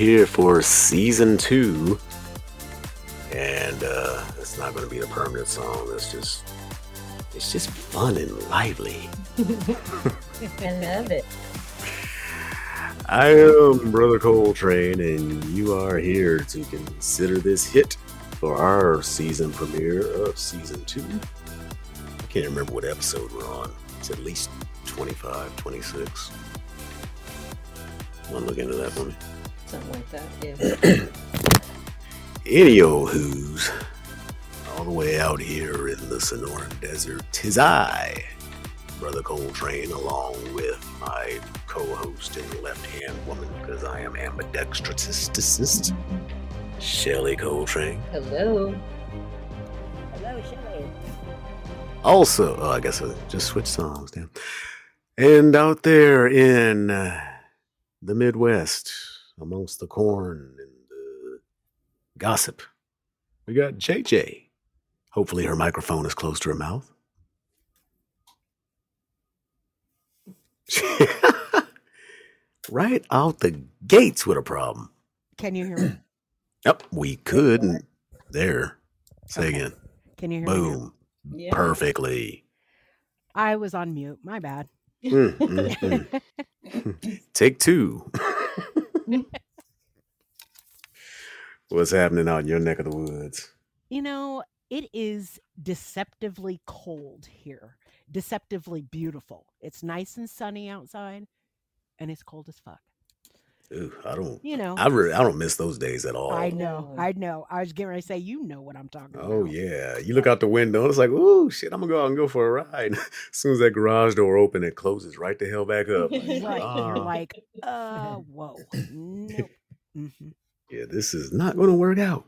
here for season two. And uh, it's not going to be a permanent song. It's just, it's just fun and lively. I love it. I am Brother Coltrane, and you are here to consider this hit for our season premiere of season two. I can't remember what episode we're on. It's at least 25, 26. Want to look into that me? Something like that. Yeah. Any old who's all the way out here in the Sonoran Desert. Tis I, Brother Coltrane, along with my co-host and left-hand woman, because I am ambidextrous, Shelly Coltrane. Hello. Hello, Shelly. Also, oh, I guess I just switched songs, damn. And out there in uh, the Midwest, amongst the corn and the gossip, we got JJ. Hopefully, her microphone is close to her mouth. right out the gates with a problem. Can you hear me? Yep, we could. and There. Say Okay. again. Can you hear me? Boom. Perfectly. I was on mute. My bad. Mm, mm, mm. Take two. What's happening out in your neck of the woods? you know, it is deceptively cold here. Deceptively beautiful. It's nice and sunny outside, and it's cold as fuck. Ooh, I don't. You know. I really, I don't miss those days at all. I know. Oh. I know. I was getting ready to say, you know what I'm talking about. Oh yeah, you look out the window. It's like, ooh, shit! I'm gonna go out and go for a ride. as soon as that garage door open, it closes right the hell back up. Right. Ah. You're like, uh, whoa. Nope. hmm yeah, this is not gonna work out.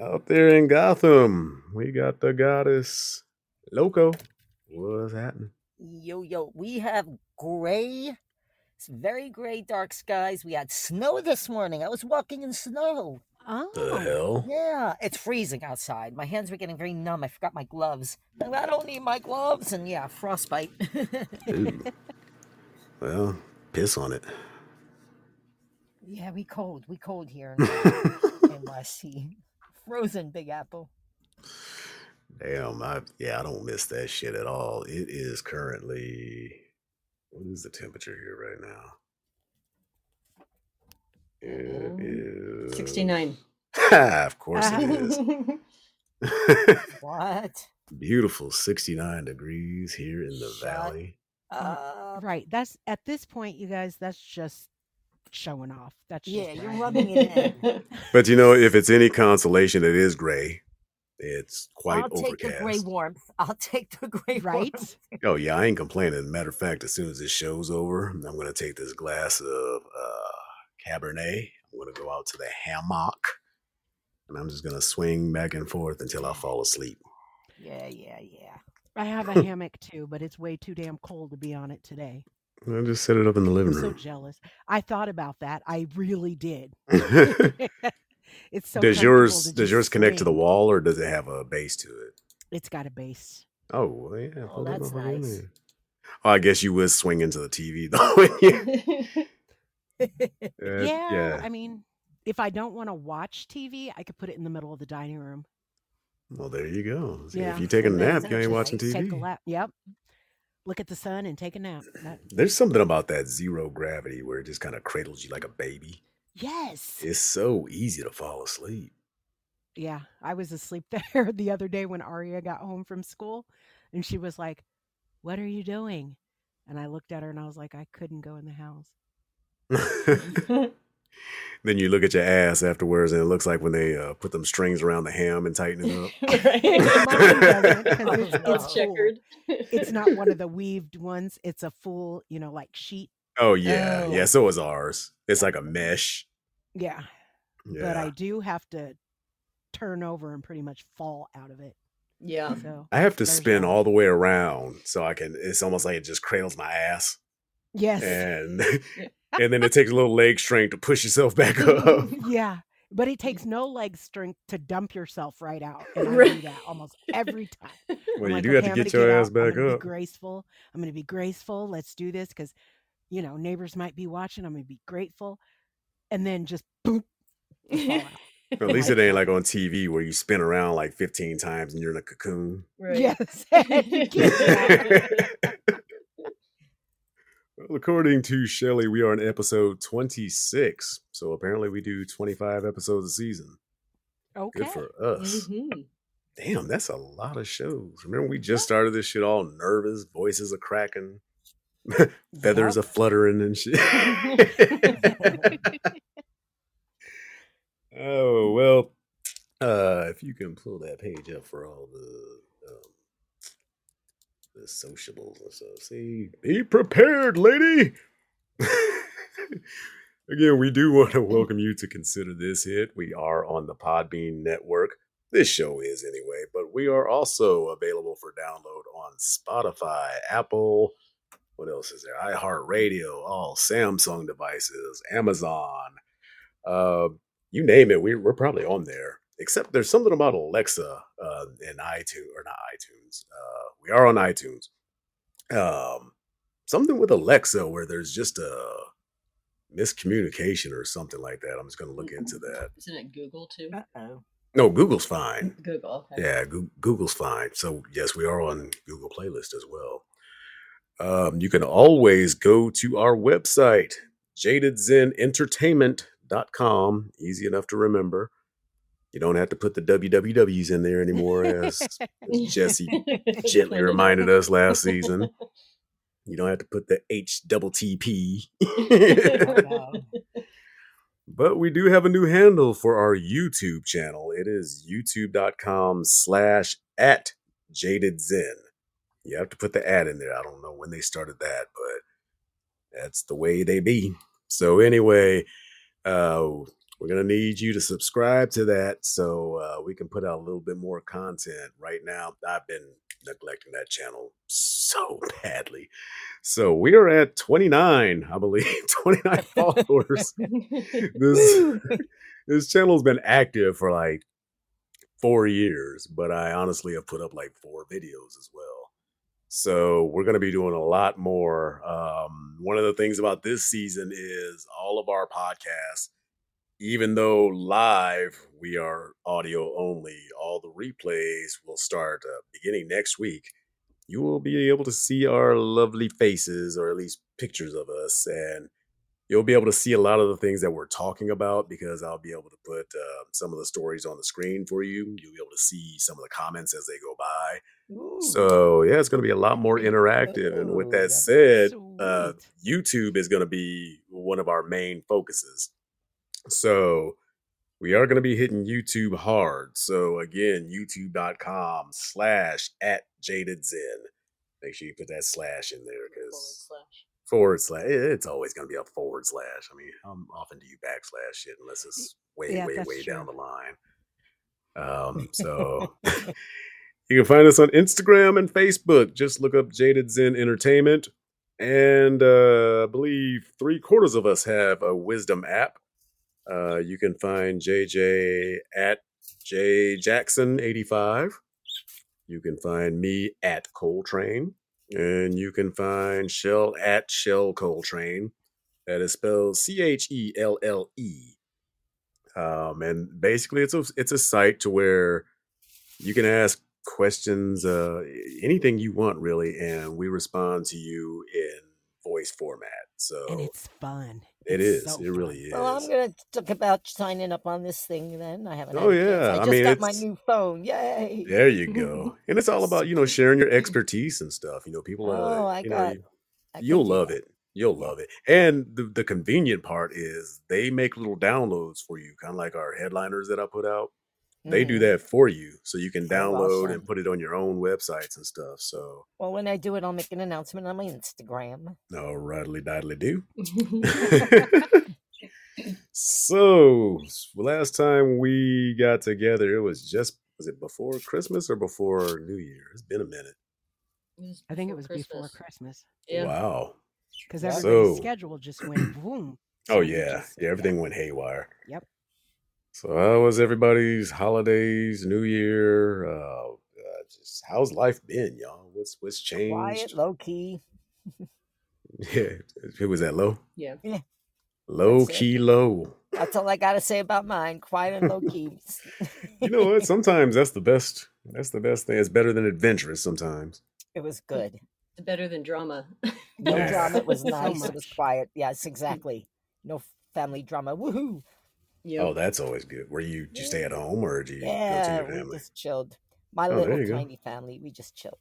out there in Gotham, we got the goddess Loco. What's happening? Yo, yo, we have gray, it's very gray, dark skies. We had snow this morning. I was walking in snow. Oh. The hell? Yeah, it's freezing outside. My hands were getting very numb. I forgot my gloves. I don't need my gloves. And yeah, frostbite. Well, piss on it. yeah, we cold. We cold here in NYC. Frozen Big Apple. Damn, I yeah, I don't miss that shit at all. It is currently what is the temperature here right now? It Um, 69. of course it is. What? Beautiful 69 degrees here in the Shut valley. Uh, Right. That's at this point, you guys, that's just showing off. That's just yeah, you're rubbing it in. But you know, if it's any consolation, it is gray. It's quite overcast. I'll take the gray warmth. I'll take the gray Right? warmth. Oh yeah, I ain't complaining. Matter of fact, as soon as this show's over, I'm gonna take this glass of uh, Cabernet. I'm gonna go out to the hammock, and I'm just gonna swing back and forth until I fall asleep. Yeah, yeah, yeah. I have a hammock too, but it's way too damn cold to be on it today. I'll just set it up in the I'm living so room. jealous. I thought about that. I really did. does it's so comfortable yours does yours connect to the wall, or does it have a base to it? It's got a base. Oh well, yeah. Oh, that's over nice. there. Oh, I guess you would swing into the TV though. wouldn't? Uh, yeah, I mean, if I don't want to watch TV, I could put it in the middle of the dining room. Well, there you go. See, Yeah. If you take a nap, you ain't watching TV. Take a TV. lap. Yep. Look at the sun and take a nap. That- There's something about that zero gravity where it just kind of cradles you like a baby. Yes. It's so easy to fall asleep. Yeah, I was asleep there the other day when Aria got home from school, and she was like, "What are you doing?" And I looked at her and I was like, "I couldn't go in the house." then you look at your ass afterwards, and it looks like when they uh, put them strings around the ham and tighten it up. Mine doesn't, 'cause it's, it's checkered. It's not one of the weaved ones. It's a full, you know, like sheet. Oh yeah, Oh. yeah. So is ours. It's like a mesh. Yeah, Yeah. but I do have to turn over and pretty much fall out of it. Yeah. So I have to spin all the way around so I can. It's almost like it just cradles my ass, yes, and and then it takes a little leg strength to push yourself back up. yeah. But it takes no leg strength to dump yourself right out. And I do Right. that almost every time. Well, I'm you like, do okay, have to get your get ass out. back I'm gonna up. Be graceful. I'm gonna be graceful. Let's do this because, you know, neighbors might be watching. I'm gonna be grateful, and then just boom, you fall. At least it ain't like on TV where you spin around like 15 times and you're in a cocoon. right. Yes, you can't get out. Well, according to Shelley, we are in episode 26. So apparently we do 25 episodes a season. Okay. Good for us. Mhm. Damn, that's a lot of shows. Remember, we just started this shit all nervous, voices are cracking, feathers Yep. are fluttering and shit. oh, well, uh, if you can pull that page up for all the um, the sociables and stuff. See, be prepared, lady. Again, we do want to welcome you to consider this hit. We are on the Podbean network. This show is anyway, but we are also available for download on Spotify, Apple. What else is there? iHeartRadio, all Samsung devices, Amazon. Uh, you name it, we, we're probably on there. Except there's something about Alexa uh, in iTunes or not iTunes. Uh, we are on iTunes. Um, something with Alexa where there's just a miscommunication or something like that. I'm just going to look into that. Isn't it Google too? Uh-oh. No, Google's fine. Google. Okay. Yeah, Google's fine. So yes, we are on Google Playlist as well. Um, you can always go to our website, jadedzenentertainment.com. Easy enough to remember. You don't have to put the WWWs in there anymore, as, as Jesse gently reminded us last season. You don't have to put the H double TP. But we do have a new handle for our YouTube channel. It is youtube.com slash at jaded zen. You have to put the ad in there. I don't know when they started that, but that's the way they be. So anyway, uh, we're gonna need you to subscribe to that so uh, we can put out a little bit more content. Right now, I've been neglecting that channel so badly. So we are at 29, I believe, 29 followers this this channel's been active for like four years, but I honestly have put up like four videos as well. So we're going to be doing a lot more. Um, one of the things about this season is all of our podcasts, even though live we are audio only, all the replays will start uh, beginning next week. You will be able to see our lovely faces, or at least pictures of us, and you'll be able to see a lot of the things that we're talking about because I'll be able to put uh, some of the stories on the screen for you. You'll be able to see some of the comments as they go by. Ooh. So yeah, it's going to be a lot more interactive. And with that said, uh, YouTube is going to be one of our main focuses. So we are going to be hitting YouTube hard. So again, youtube.com slash at jaded zen. Make sure you put that slash in there because. Forward slash. It's always going to be a forward slash. I mean, how often do you backslash shit unless it's way, Yeah, way, way down the line? Um, so you can find us on Instagram and Facebook. Just look up Jaded Zen Entertainment. And uh, I believe three quarters of us have a Wisdom app. Uh, you can find JJ at J Jackson 85. You can find me at Coltrane. And you can find Shell at Shell Coltrane. That is spelled C H E L L E. Um, and basically, it's a it's a site to where you can ask questions, uh, anything you want, really, and we respond to you in voice format. So and it's fun. It It's so it really is. Well, I'm gonna talk about signing up on this thing. Then I haven't. Oh, had a chance. yeah, I I just mean, got my new phone. Yay! There you go. And it's all about, you know, sharing your expertise and stuff. You know, people uh, Oh, I you know, got- you, I you'll love that. it. You'll love it. And the, the convenient part is they make little downloads for you, kind of like our headliners that I put out. They do Mhm. that for you. So you can download awesome. and put it on your own websites and stuff. So, Well, when I do it, I'll make an announcement on my Instagram. all rightly diddly do. so, last time we got together, it was just, was it before Christmas or before New Year? It's been a minute. I think it was before Christmas Yeah. Wow. because Yeah. everybody's So- schedule just went boom. Oh So we yeah, just- yeah. Everything went haywire. Yep. So how was everybody's holidays, New Year? Uh, uh, just how's life been, y'all? What's what's changed? Quiet, low key. Yeah, who was that low? Yeah. Low That's it. key low. That's all I gotta say about mine. Quiet and low key. You know what? Sometimes that's the best. That's the best thing. It's better than adventurous sometimes. it was good. It's better than drama. No Yeah. drama. It was So nice. it was quiet. Yes, exactly. No family drama. Woohoo! Yep. Oh, that's always good. Where you do you stay at home or do you go to Yeah, your we just chilled. My Oh, little you go. tiny family. We just chilled.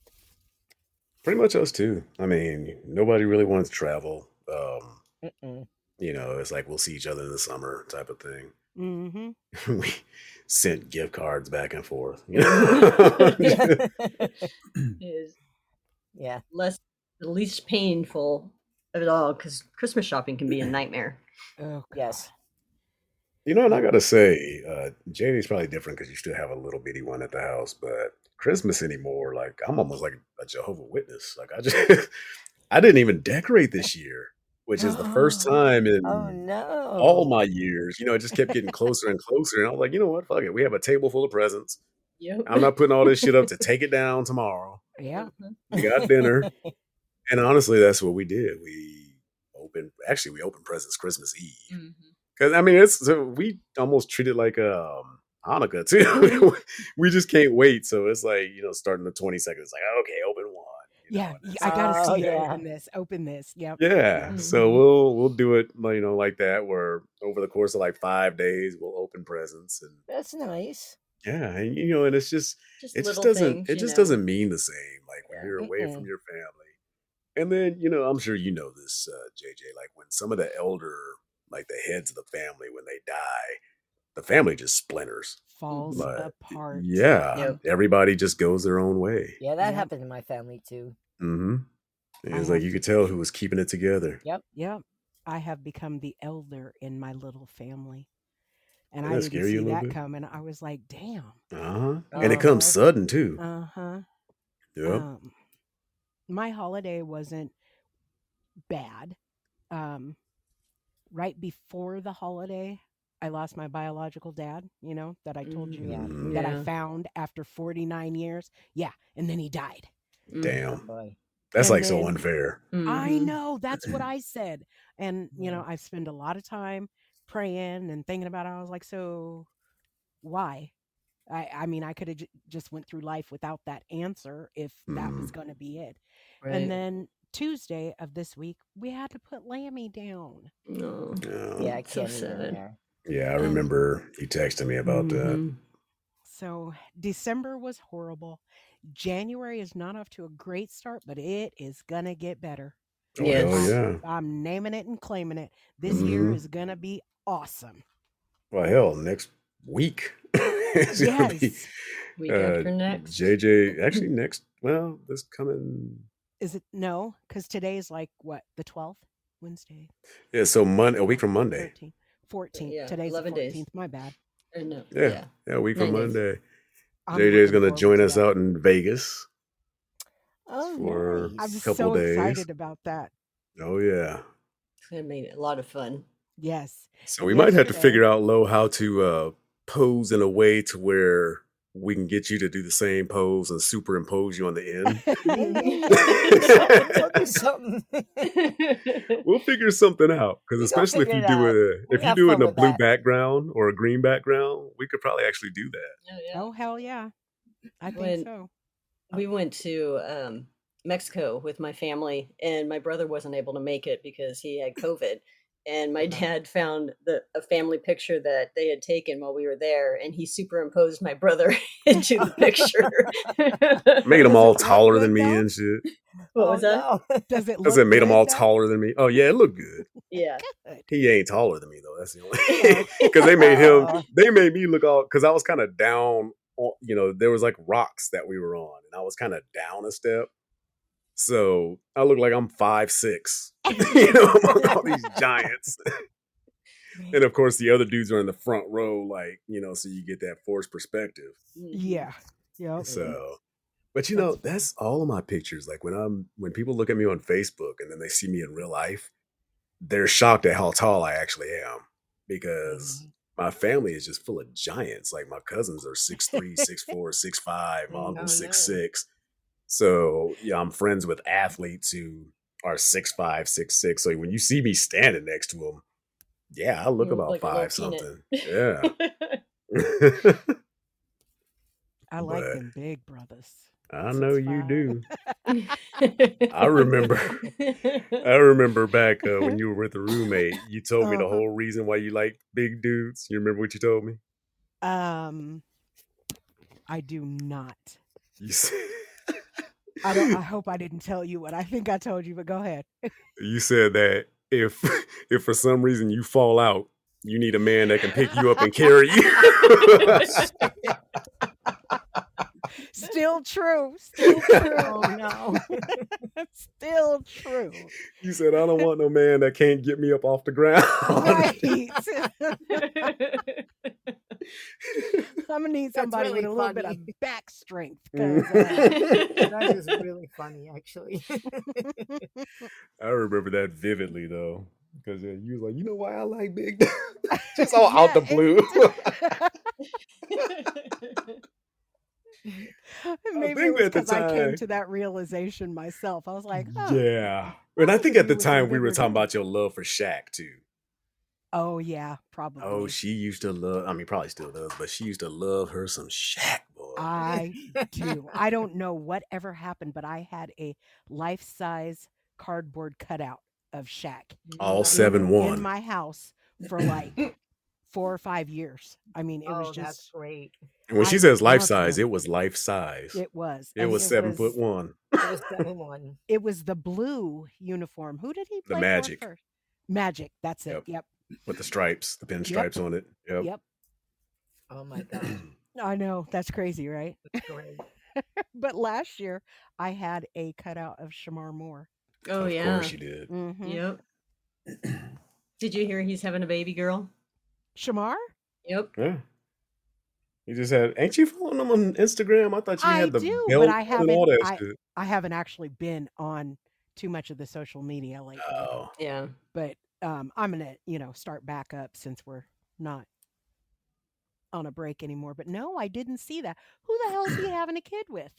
Pretty much us too. I mean, nobody really wants to travel. Um, Mm-mm. you know, it's like we'll see each other in the summer type of thing. Mm-hmm. we sent gift cards back and forth. You know? is yeah. less the least painful of it all because Christmas shopping can be a nightmare. Oh, Yes. You know, and I gotta say, uh, JD's probably different because you still have a little bitty one at the house, but Christmas anymore, like I'm almost like a Jehovah Witness. Like I just, I didn't even decorate this year, which is the first Oh. time in Oh no. all my years. You know, it just kept getting closer and closer, and I was like, you know what, fuck it, we have a table full of presents. Yep. I'm not putting all this shit up to take it down tomorrow. yeah. We got dinner, and honestly, that's what we did. We opened, actually, we opened presents Christmas Eve. Mhm. Because I mean, it's so we almost treat it like um, Hanukkah too. we just can't wait. So it's like you know, starting the twenty seconds, like okay, open one. you know, Yeah. and I gotta Oh, see you yeah. open this. Open this. Yep. yeah. So Mhm. we'll we'll do it you know like that. Where over the course of like five days, we'll open presents and That's nice. yeah, and you know, and it's just Just it just doesn't things, it just know. doesn't mean the same like when Yeah. you're away from Mm-mm. your family and then you know i'm sure you know this uh, jj like when some of the elder like the heads of the family when they die the family just splinters Falls Like, apart. yeah Yep. everybody just goes their own way Yeah, that Yep. happened in my family too. mm-hmm it's like have you could tell who was keeping it together Yep. Yep i have become the elder in my little family. And Doesn't I didn't scare you see little that bit? coming. I was like, damn. uh-huh and it Uh-huh. comes sudden too Uh huh. yep Um, my holiday wasn't bad. Um, right before the holiday, I lost my biological dad, you know, that I told you Yeah. Mhm. that I found after 49 years. Yeah. And then he died. Mhm. damn Boy. that's And like so unfair I Mhm. know. That's what I said. And, you know, I spend a lot of time praying and thinking about it. I was like, so why? I, I mean, I could have j- just went through life without that answer if that was going to be it. Right. And then Tuesday of this week, we had to put Lammy down. No. yeah Yeah, I can't even. sad. Yeah. yeah i And- remember you texting me about that Mhm. So December was horrible. January is not off to a great start, but it is going to get better. oh Yes. hell yeah I'm naming it and claiming it. This year Mhm. is going to be awesome. Well, hell, next week. it's gonna be Yes. Week uh, after next. JJ. Actually, next. Well, this coming. Is it no? Because today is like what the twelfth, Wednesday, Yeah, so Monday, a week from Monday. 13th, 14th. yeah, Today's the 11 days. 14th. My bad. No. Yeah, Yeah. yeah, a week from Nine days. Monday. I'm JJ's looking gonna join to us that. out in Vegas. Oh, For- I'm nice. couple so days. excited about that. Oh yeah. It's gonna be a lot of fun. Yes. So we might have to figure out, low, how to uh, pose in a way to where we can get you to do the same pose and superimpose you on the end. We'll something. we'll figure something out because especially if you it do it if you do it in a blue that. background or a green background we could probably actually do that Oh, yeah. oh hell yeah! I think When- so. we went to um, Mexico with my family, and my brother wasn't able to make it because he had COVID. And my uh-huh. dad found the a family picture that they had taken while we were there, and he superimposed my brother into the picture. made them all taller good, than me though? and shit what Oh, was that? no. Does it? because look it made them all though? taller than me oh yeah it looked good Yeah, Good. he ain't taller than me though that's the only because they made him they made me look all because i was kind of down on, you know there was like rocks that we were on and i was kind of down a step so i look like i'm five six you know among all these giants and of course the other dudes are in the front row like you know so you get that forced perspective Mhm. Yeah. So but you know that's all of my pictures like when i'm when people look at me on facebook and then they see me in real life they're shocked at how tall i actually am because my family is just full of giants. Like my cousins are six three, six four, six five. My Mm. uncle Oh, six no. six. So yeah, I'm friends with athletes who are six five, six six. So when you see me standing next to them, yeah, I look You about like a little five peanut. something. Yeah. I like But- them big brothers. I know you do. I remember. I remember back uh, when you were with a roommate, you told me the Uh-huh. whole reason why you like big dudes. You remember what you told me? Um, I do not. You said, I don't. I hope I didn't tell you what I think I told you, but go ahead. you said that if if for some reason you fall out, you need a man that can pick you up and carry you. Still true. Still true. oh no. Still true. you said I don't want no man that can't get me up off the ground. Right. I'm gonna need That's somebody with really a little bit of back strength. 'cause, uh, that is really funny, actually. I remember that vividly though, because uh, you was like, you know why I like big dudes? Just all out the blue. Maybe think it was because I came to that realization myself. I was like, oh, Yeah. And I think at the time we were talking about your love for Shaq too. Oh yeah, oh, probably. Oh, she used to love I mean probably still does, but she used to love her some Shaq boy. I do. I don't know what ever happened, but I had a life size cardboard cutout of Shaq All in- seven in one. my house for like four or five years. I mean, it oh, was that's just great. And when she says life size, him. it was life size. It, was. it was. was and seven foot one. It was seven one. It was the blue uniform. Who did he The play Magic. for first? Magic. That's it. Yep. Yep. With the stripes, the pinstripes on it. Yep. Yep. Oh my god, I know. That's crazy, right? that's great. But last year I had a cutout of Shemar Moore. Oh of yeah. course you did. Mhm. Yep. Did you hear he's having a baby girl? Shemar? Yep. Yeah. You just had ain't you following him on Instagram? I thought you I had the I do, but I haven't- I- I haven't actually been on too much of the social media lately. Oh. Yeah. but um, I'm gonna, you know, start back up since we're not on a break anymore. But no, I didn't see that. Who the hell is he having a kid with?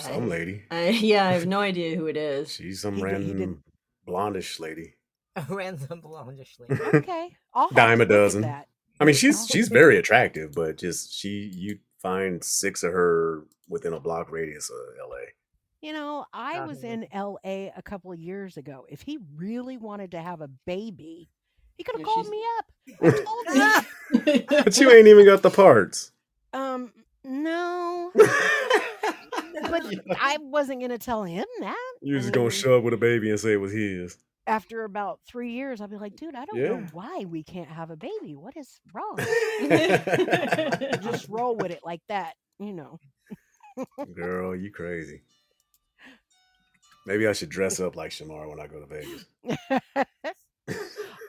Some lady. I, yeah, I have no idea who it is. She's some He did- he random didn't- blondish lady. A random blondish lady. Okay, I'll Dime a dozen. That. I mean, she's she's very attractive, but just she you find six of her within a block radius of LA. You know, I was in L.A. a couple of years ago. If he really wanted to have a baby, he could have Yeah, called she's- me up. I told him. But you ain't even got the parts. um, no, but I wasn't gonna tell him that. You're just gonna show up with a baby and say it was his. After about three years, I'll be like, dude, I don't know why we can't have a baby. What is wrong? Just roll with it like that, you know. Girl, you crazy. Maybe I should dress up like Shemar when I go to Vegas.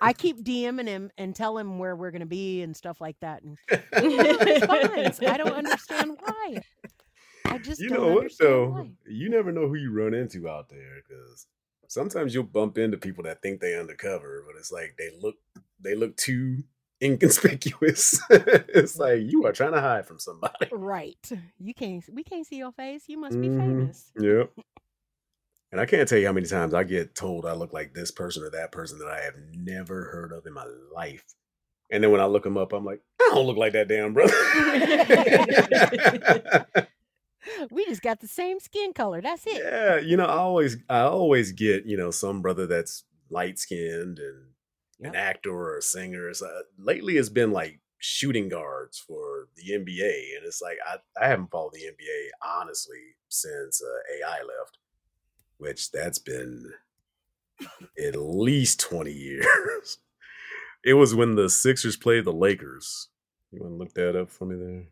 I keep DMing him and tell him where we're gonna be and stuff like that, and responds. I don't understand why. I just you know what though? why. You never know who you run into out there because sometimes you'll bump into people that think they undercover, but it's like they look they look too inconspicuous. it's like you are trying to hide from somebody. Right? You can't. We can't see your face. You must be Mhm. famous. Yep. And I can't tell you how many times I get told I look like this person or that person that I have never heard of in my life. And then when I look them up, I'm like, I don't look like that damn brother. We just got the same skin color. That's it. yeah, you know, I always I always get, you know, some brother that's light skinned and Yep. an actor or a singer. So lately it's been like shooting guards for the NBA. And it's like I, I haven't followed the NBA honestly since uh, AI left, which that's been at least 20 years. it was when the Sixers played the Lakers. You want to look that up for me there?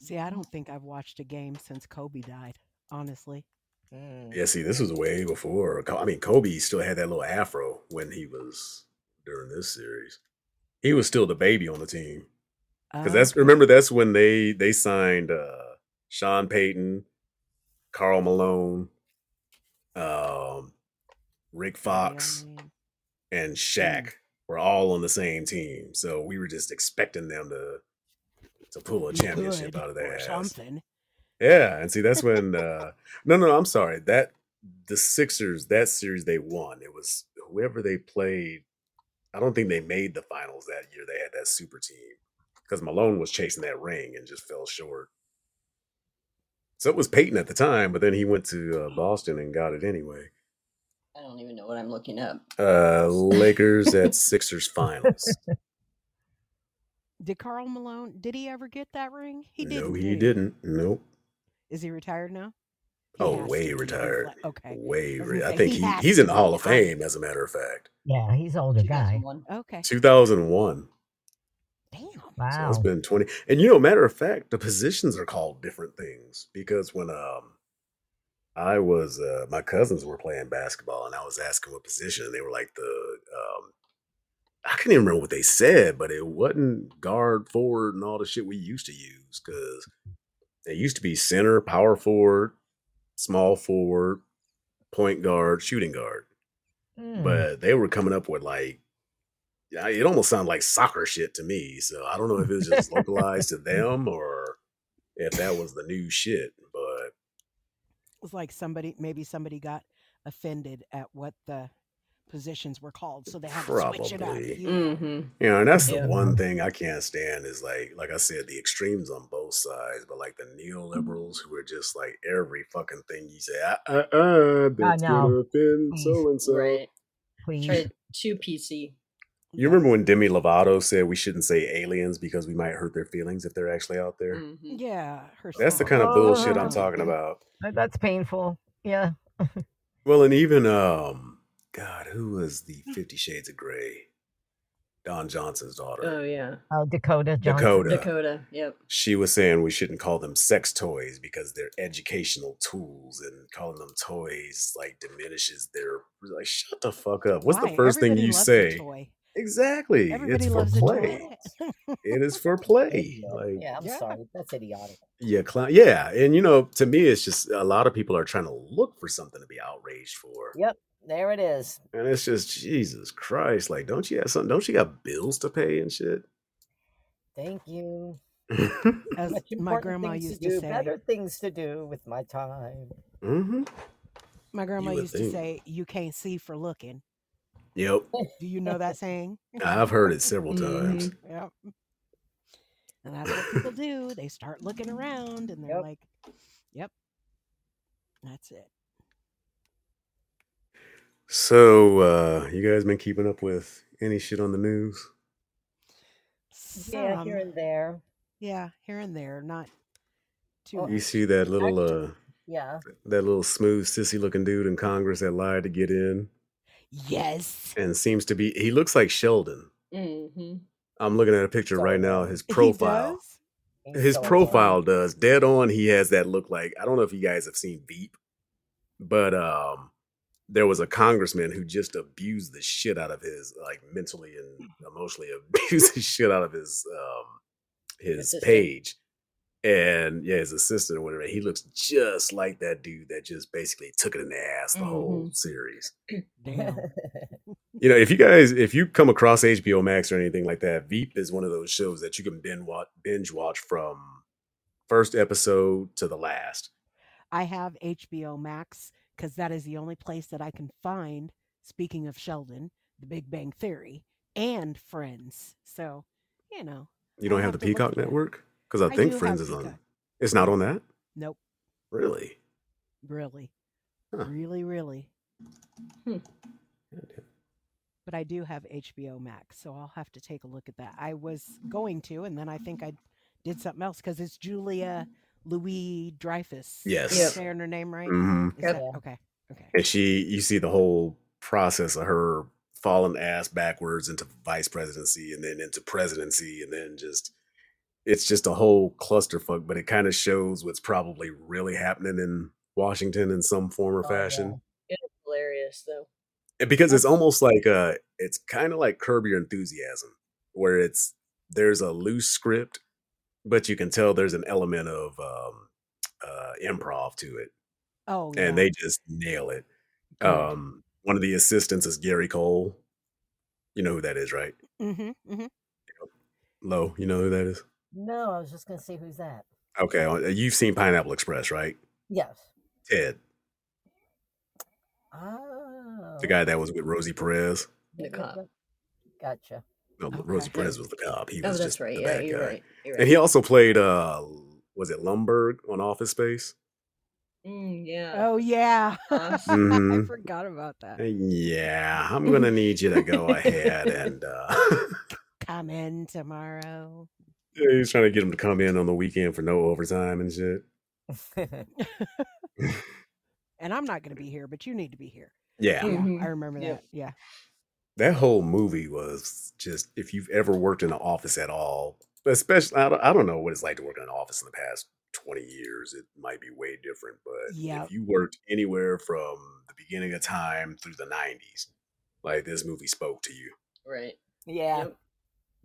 See, I don't think I've watched a game since Kobe died. Honestly. Mm. Yeah, see, this was way before. I mean, Kobe still had that little afro when he was during this series. He was still the baby on the team because that's Okay. remember that's when they they signed uh Sean Payton, Karl Malone, um, Rick Fox, and Shaq. were all on the same team. So we were just expecting them to to pull a championship out of their or ass. something. Yeah, and see that's when uh no no I'm sorry. That the Sixers, that series they won. It was whoever they played. I don't think they made the finals that year. They had that super team. Because Malone was chasing that ring and just fell short. So it was Peyton at the time, but then he went to uh, Boston and got it anyway. I don't even know what I'm looking up. Uh Lakers at Sixers finals. Did Karl Malone? Did he ever get that ring? He didn't. no, he didn't. Nope. Is he retired now? He Oh, way to be. He's retired. like- okay. Way. I Re- I think he he, he's in the. Hall of Fame, as a matter of fact. Yeah, he's an older guy. Okay. 2001. Damn. So Wow. it's been 20. And you know, matter of fact, the positions are called different things because when um I was uh my cousins were playing basketball and I was asking what position and they were like the um I can't even remember what they said, but it wasn't guard, forward, and all the shit we used to use because it used to be center, power forward, small forward, point guard, shooting guard. Hmm. But they were coming up with like yeah, it almost sounded like soccer shit to me. So I don't know if it was just localized to them or if that was the new shit. But It was like somebody, maybe somebody got offended at what the positions were called, so they had to switch it up. You know? Mm-hmm. you know, and that's Yeah. the one thing I can't stand is like, like I said, the extremes on both sides. But like the neoliberals who are just like every fucking thing you say, uh, uh, uh that's no. gonna offend Please. so and so. Right. Please. Try too PC. You remember when Demi Lovato said we shouldn't say aliens because we might hurt their feelings if they're actually out there? Mhm. Yeah, her That's the kind of bullshit I'm Oh. talking about. That's painful. Yeah. Well, and even um, God, who was the Fifty Shades of Grey? Don Johnson's daughter, Oh yeah, Oh, Dakota Johnson. Dakota. Dakota. Yep. She was saying we shouldn't call them sex toys because they're educational tools, and calling them toys like diminishes their. Like, shut the fuck up! What's Why? the first thing you loves a say? Toy. Exactly, Everybody it's for loves a play. it is for play. Like, Yeah, I'm Yeah. sorry. That's idiotic. Yeah, clown. Yeah, and you know, to me, it's just a lot of people are trying to look for something to be outraged for, Yep. There it is. and it's just Jesus Christ. Like, don't you have something? Don't you got bills to pay and shit? Thank you. As my grandma used to to do. say, Better things to do with my time. hmm my grandma would used to say, "You can't see for looking." Yep, Do you know that saying? I've heard it several Mm-hmm. times. Yep. And that's what people do. They start looking around and they're Yep. like, "Yep, that's it." So, uh, you guys been keeping up with any shit on the news? Yeah, here and there. yeah, here and there, not too much. You see that little, uh, Yeah. that little smooth sissy looking dude in Congress that lied to get in, Yes, and seems to be. He looks like Sheldon. Mm-hmm. I'm looking at a picture right now. His profile. His so profile does dead on he has that look like i don't know if you guys have seen Veep, but um there was a congressman who just abused the shit out of his like mentally and emotionally abused the shit out of his um his page and yeah his assistant or whatever he looks just like that dude that just basically took it in the ass the whole Mhm. series. Damn. you know, if you guys, if you come across HBO Max or anything like that, Veep is one of those shows that you can binge watch, binge watch from first episode to the last. I have HBO Max because that is the only place that I can find. Speaking of Sheldon, The Big Bang Theory, and Friends. So, you know, You don't have have the Peacock at that. Network because I, I think Friends have is on. It's not on that, nope, really. really, Huh. really, really. Goddamn. But I do have HBO Max, so I'll have to take a look at that. I was going to, and then I think I did something else because it's Julia Louis Dreyfus. Yes. Yep. saying her name right? hmm Is Yep. that- okay. Okay. And she, you see the whole process of her falling ass backwards into vice presidency and then into presidency and then just. It's just a whole clusterfuck, but it kind of shows what's probably really happening in Washington in some form or Oh, yeah. fashion. It is hilarious though. And because it's almost like uh it's kind of like curb your enthusiasm where it's there's a loose script but you can tell there's an element of um uh improv to it Oh, yeah. and they just nail it um one of the assistants is gary cole You know who that is, right? Mm-hmm. Mm-hmm. Lo, you know who that is? No, I was just gonna say who's that. Okay, uh, you've seen Pineapple Express, right? Yes. Ted, Oh. the guy that was with Rosie Perez. The cop. Gotcha. No, Okay. Rosie Perez was the cop. He Oh, was that's just right. the Yeah, bad you're guy. right. You're right. And he also played uh was it Lumbergh on Office Space? Mm, yeah. Oh yeah. Gosh. I Mhm. forgot about that. Yeah, I'm gonna need you to go ahead and uh Come in tomorrow. Yeah, he's trying to get him to come in on the weekend for no overtime and shit. And I'm not going to be here, but you need to be here. Yeah. Yeah, Mhm. I remember Yep. that. Yeah. That whole movie was just if you've ever worked in an office at all, especially I don't, I don't know what it's like to work in an office in the past 20 years. It might be way different, but Yep. if you worked anywhere from the beginning of time through the 90s, like this movie spoke to you. Right. yeah. Yep.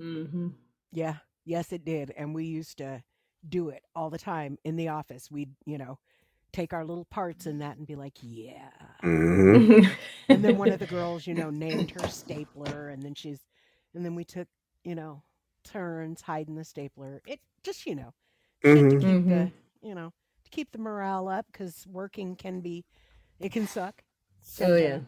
Mm-hmm. Yeah. Yes, it did. And we used to do it all the time in the office. We'd, you know, take our little parts in that and be like, yeah. hmm And then one of the girls, you know, named her stapler. And then she's, and then we took, you know, turns hiding the stapler. It just, you know, shit to keep the, Mhm. you know, to keep the morale up because working can be, it can suck. Oh, yeah.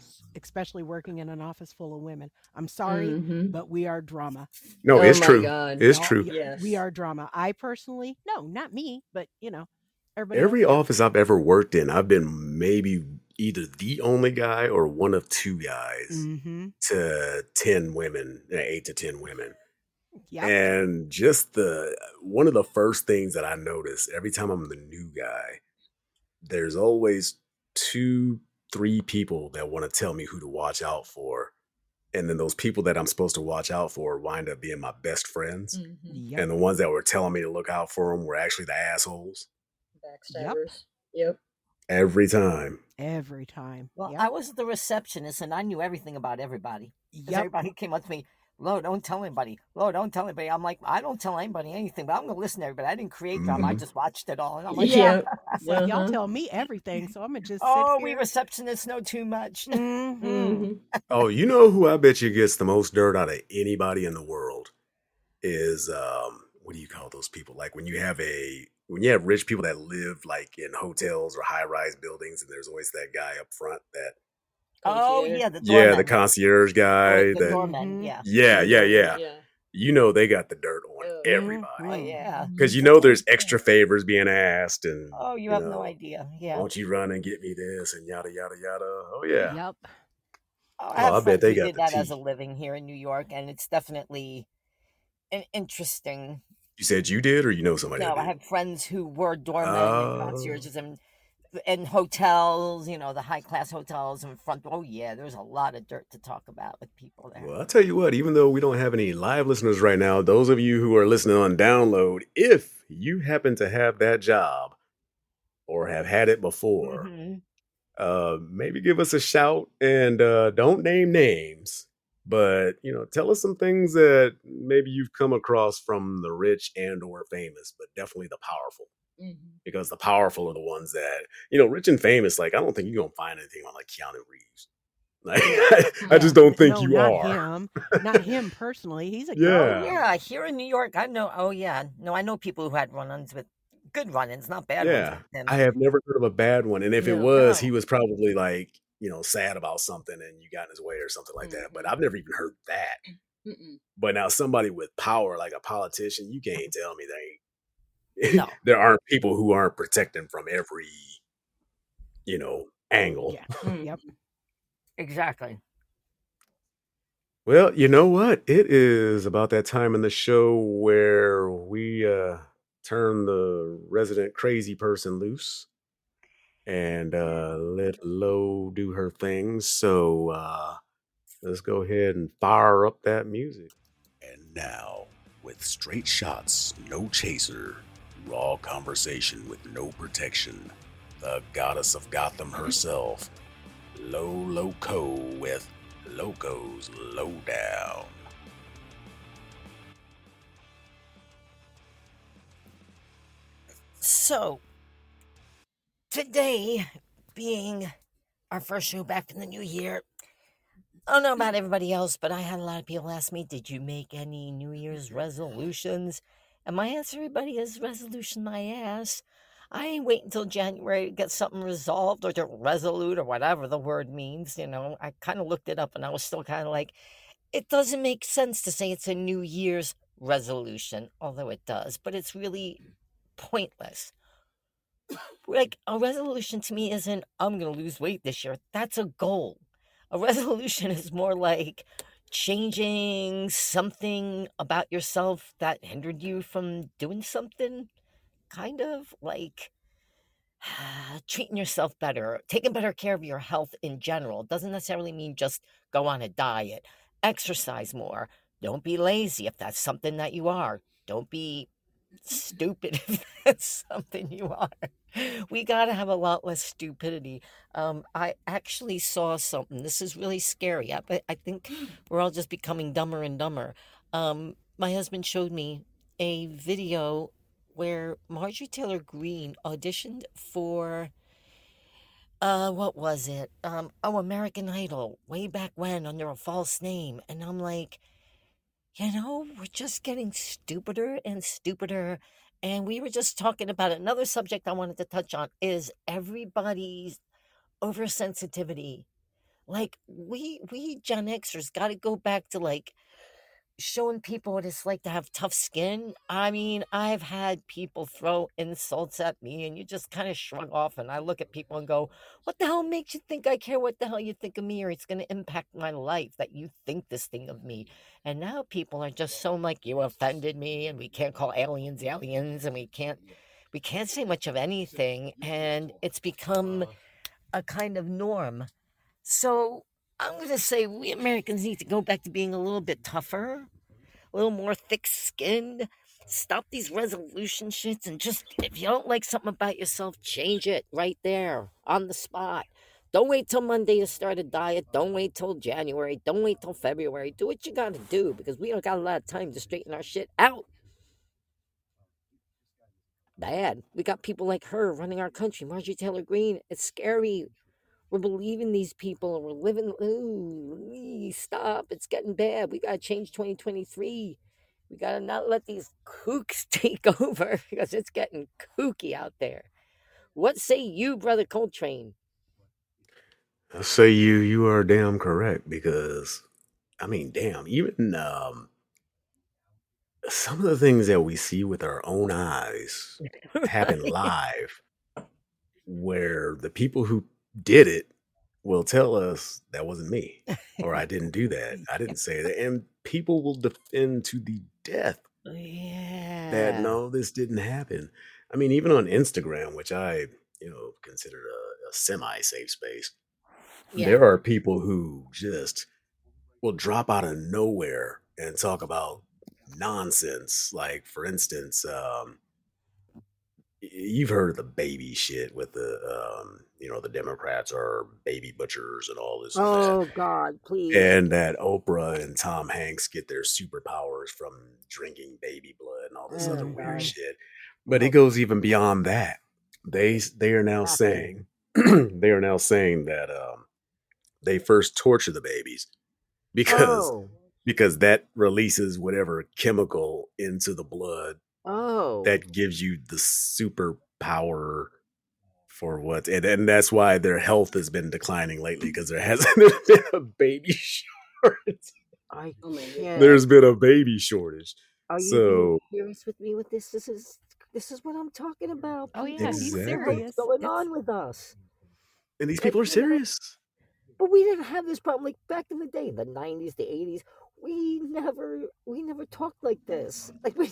Especially working in an office full of women. I'm sorry, Mhm. but we are drama. No, oh it's true. God. It's Y'all- true. yeah, We are drama. I personally, no, not me, but you know, everybody. Every else, office I've ever worked in, I've been maybe either the only guy or one of two guys Mm-hmm. to 10 women, uh, eight to 10 women. Yeah. And just the one of the first things that I notice every time I'm the new guy, there's always two, three people that want to tell me who to watch out for. And then those people that I'm supposed to watch out for wind up being my best friends. Mhm. Yep. And the ones that were telling me to look out for them were actually the assholes Backstabbers. Yep. every time. Every time. Well, yep. I was the receptionist and I knew everything about everybody. 'Cause Yep. everybody came up to me, Lo, don't tell anybody. Lo, don't tell anybody. I'm like, I don't tell anybody anything, but I'm gonna listen to everybody. I didn't create drama. I Mhm. just watched it all. And I'm like, Yeah. Yep. It's like y'all Uh-huh. tell me everything, so I'm gonna just sit oh, we receptionists know too much. Mhm. Mhm. Oh, you know who I bet you gets the most dirt out of anybody in the world is um what do you call those people? Like when you have a when you have rich people that live like in hotels or high rise buildings and there's always that guy up front that oh, yeah, the yeah, the concierge guy Or the that doorman, Mhm. yeah. yeah, yeah, yeah. Yeah. You know they got the dirt on Oh. everybody. Oh, yeah. Cuz you know there's extra favors being asked and Oh, you you have know, no idea. Yeah. Won't you run and get me this and yada yada yada. Oh yeah. Yep. Oh, Oh, I have I bet they who got did the that as a living here in New York, and it's definitely an interesting. You said you did or you know somebody No, that I have friends who were doormen and Oh. concierges and and hotels, you know, the high class hotels in front. Oh yeah, there's a lot of dirt to talk about with people there. Well, I'll tell you what, even though we don't have any live listeners right now, those of you who are listening on download, if you happen to have that job or have had it before, Mhm. uh, maybe give us a shout and uh, don't name names, but you know, tell us some things that maybe you've come across from the rich and or famous, but definitely the powerful. Mhm. Because the powerful are the ones that, you know, rich and famous, like I don't think you're gonna find anything on like Keanu Reeves. Like I just don't think no, you not are. him. Not him personally. He's a Yeah. Oh guy. yeah, here in New York, I know. Oh yeah, no, I know people who had run-ins with good run-ins, not bad ones. Yeah, with. I have never heard of a bad one. And if it No. was, he was probably like, you know, sad about something and you got in his way or something like that. But Mhm. I've never even heard that. Mm-mm. But now somebody with power, like a politician, you can't tell me they No. there aren't people who aren't protecting from every, you know, angle. Yeah. Mm. Yep. exactly. Well, you know what? It is about that time in the show where we uh turn the resident crazy person loose and uh let Lo do her thing. So uh let's go ahead and fire up that music. And now, with straight shots, no chaser, raw conversation with no protection, the goddess of Gotham herself, Lo Loco with Loco's Lowdown. So, today being our first show back in the new year, I don't know about everybody else, but I had a lot of people ask me, "Did you make any New Year's resolutions?" And my answer, everybody, is resolution my ass. I ain't wait until January to get something resolved or to resolute or whatever the word means. You know, I kind of looked it up and I was still kind of like, it doesn't make sense to say it's a New Year's resolution, although it does, but it's really pointless. Like, a resolution to me isn't, I'm going to lose weight this year. That's a goal. A resolution is more like changing something about yourself that hindered you from doing something. Kind of like treating yourself better, taking better care of your health in general. Doesn't necessarily mean just go on a diet exercise more. Don't be lazy if that's something that you are. Don't be stupid if that's something you are. We got to have a lot less stupidity. Um, I actually saw something. This is really scary. I, I think we're all just becoming dumber and dumber. Um, my husband showed me a video where Marjorie Taylor Greene auditioned for uh, what was it? Um, oh, American Idol, way back when under a false name. And I'm like, you know, we're just getting stupider and stupider. And we were just talking about another subject I wanted to touch on is everybody's oversensitivity. Like we we Gen Xers got to go back to like showing people what it's like to have tough skin. I mean, I've had people throw insults at me and you just kind of shrug off and I look at people and go, "What the hell makes you think I care what the hell you think of me or it's going to impact my life that you think this thing of me?" And now people are just so like you offended me and we can't call aliens aliens and we can't we can't say much of anything and it's become uh-huh. a kind of norm. So I'm going to say we Americans need to go back to being a little bit tougher, a little more thick skinned. Stop these resolution shits and just, if you don't like something about yourself, change it right there on the spot. Don't wait till Monday to start a diet. Don't wait till January. Don't wait till February. Do what you got to do because we don't got a lot of time to straighten our shit out. Bad. We got people like her running our country, Marjorie Taylor Greene. It's scary. We're believing these people and we're living. Ooh, stop. It's getting bad. We got to change 2023. We got to not let these kooks take over because it's getting kooky out there. What say you, Brother Coltrane? I say you, you are damn correct because, I mean, damn, even um, some of the things that we see with our own eyes happen live, where the people who did it will tell us that wasn't me or I didn't do that. I didn't say that. And people will defend to the death yeah. that no, this didn't happen. I mean, even on Instagram, which I, you know, consider a, a semi safe space, Yeah. there are people who just will drop out of nowhere and talk about nonsense. Like, for instance, um, you've heard of the baby shit with the, um, you know, the Democrats are baby butchers and all this Oh, God, please. and that Oprah and Tom Hanks get their superpowers from drinking baby blood and all this other Oh, weird shit. But it goes even beyond that. They they are now saying they are now saying that um, they first torture the babies because Oh, because that releases whatever chemical into the blood oh. that gives you the superpower for what and, and that's why their health has been declining lately because there hasn't been a baby shortage I Oh there's been a baby shortage Are you so serious with me with this? This is this is what I'm talking about. Oh people. yeah, he's Exactly. serious. What's going It's- on with us? and these people are serious But we didn't have this problem like back in the day, the '90s, the '80s. We never, we never talked like this. Mm. Like we.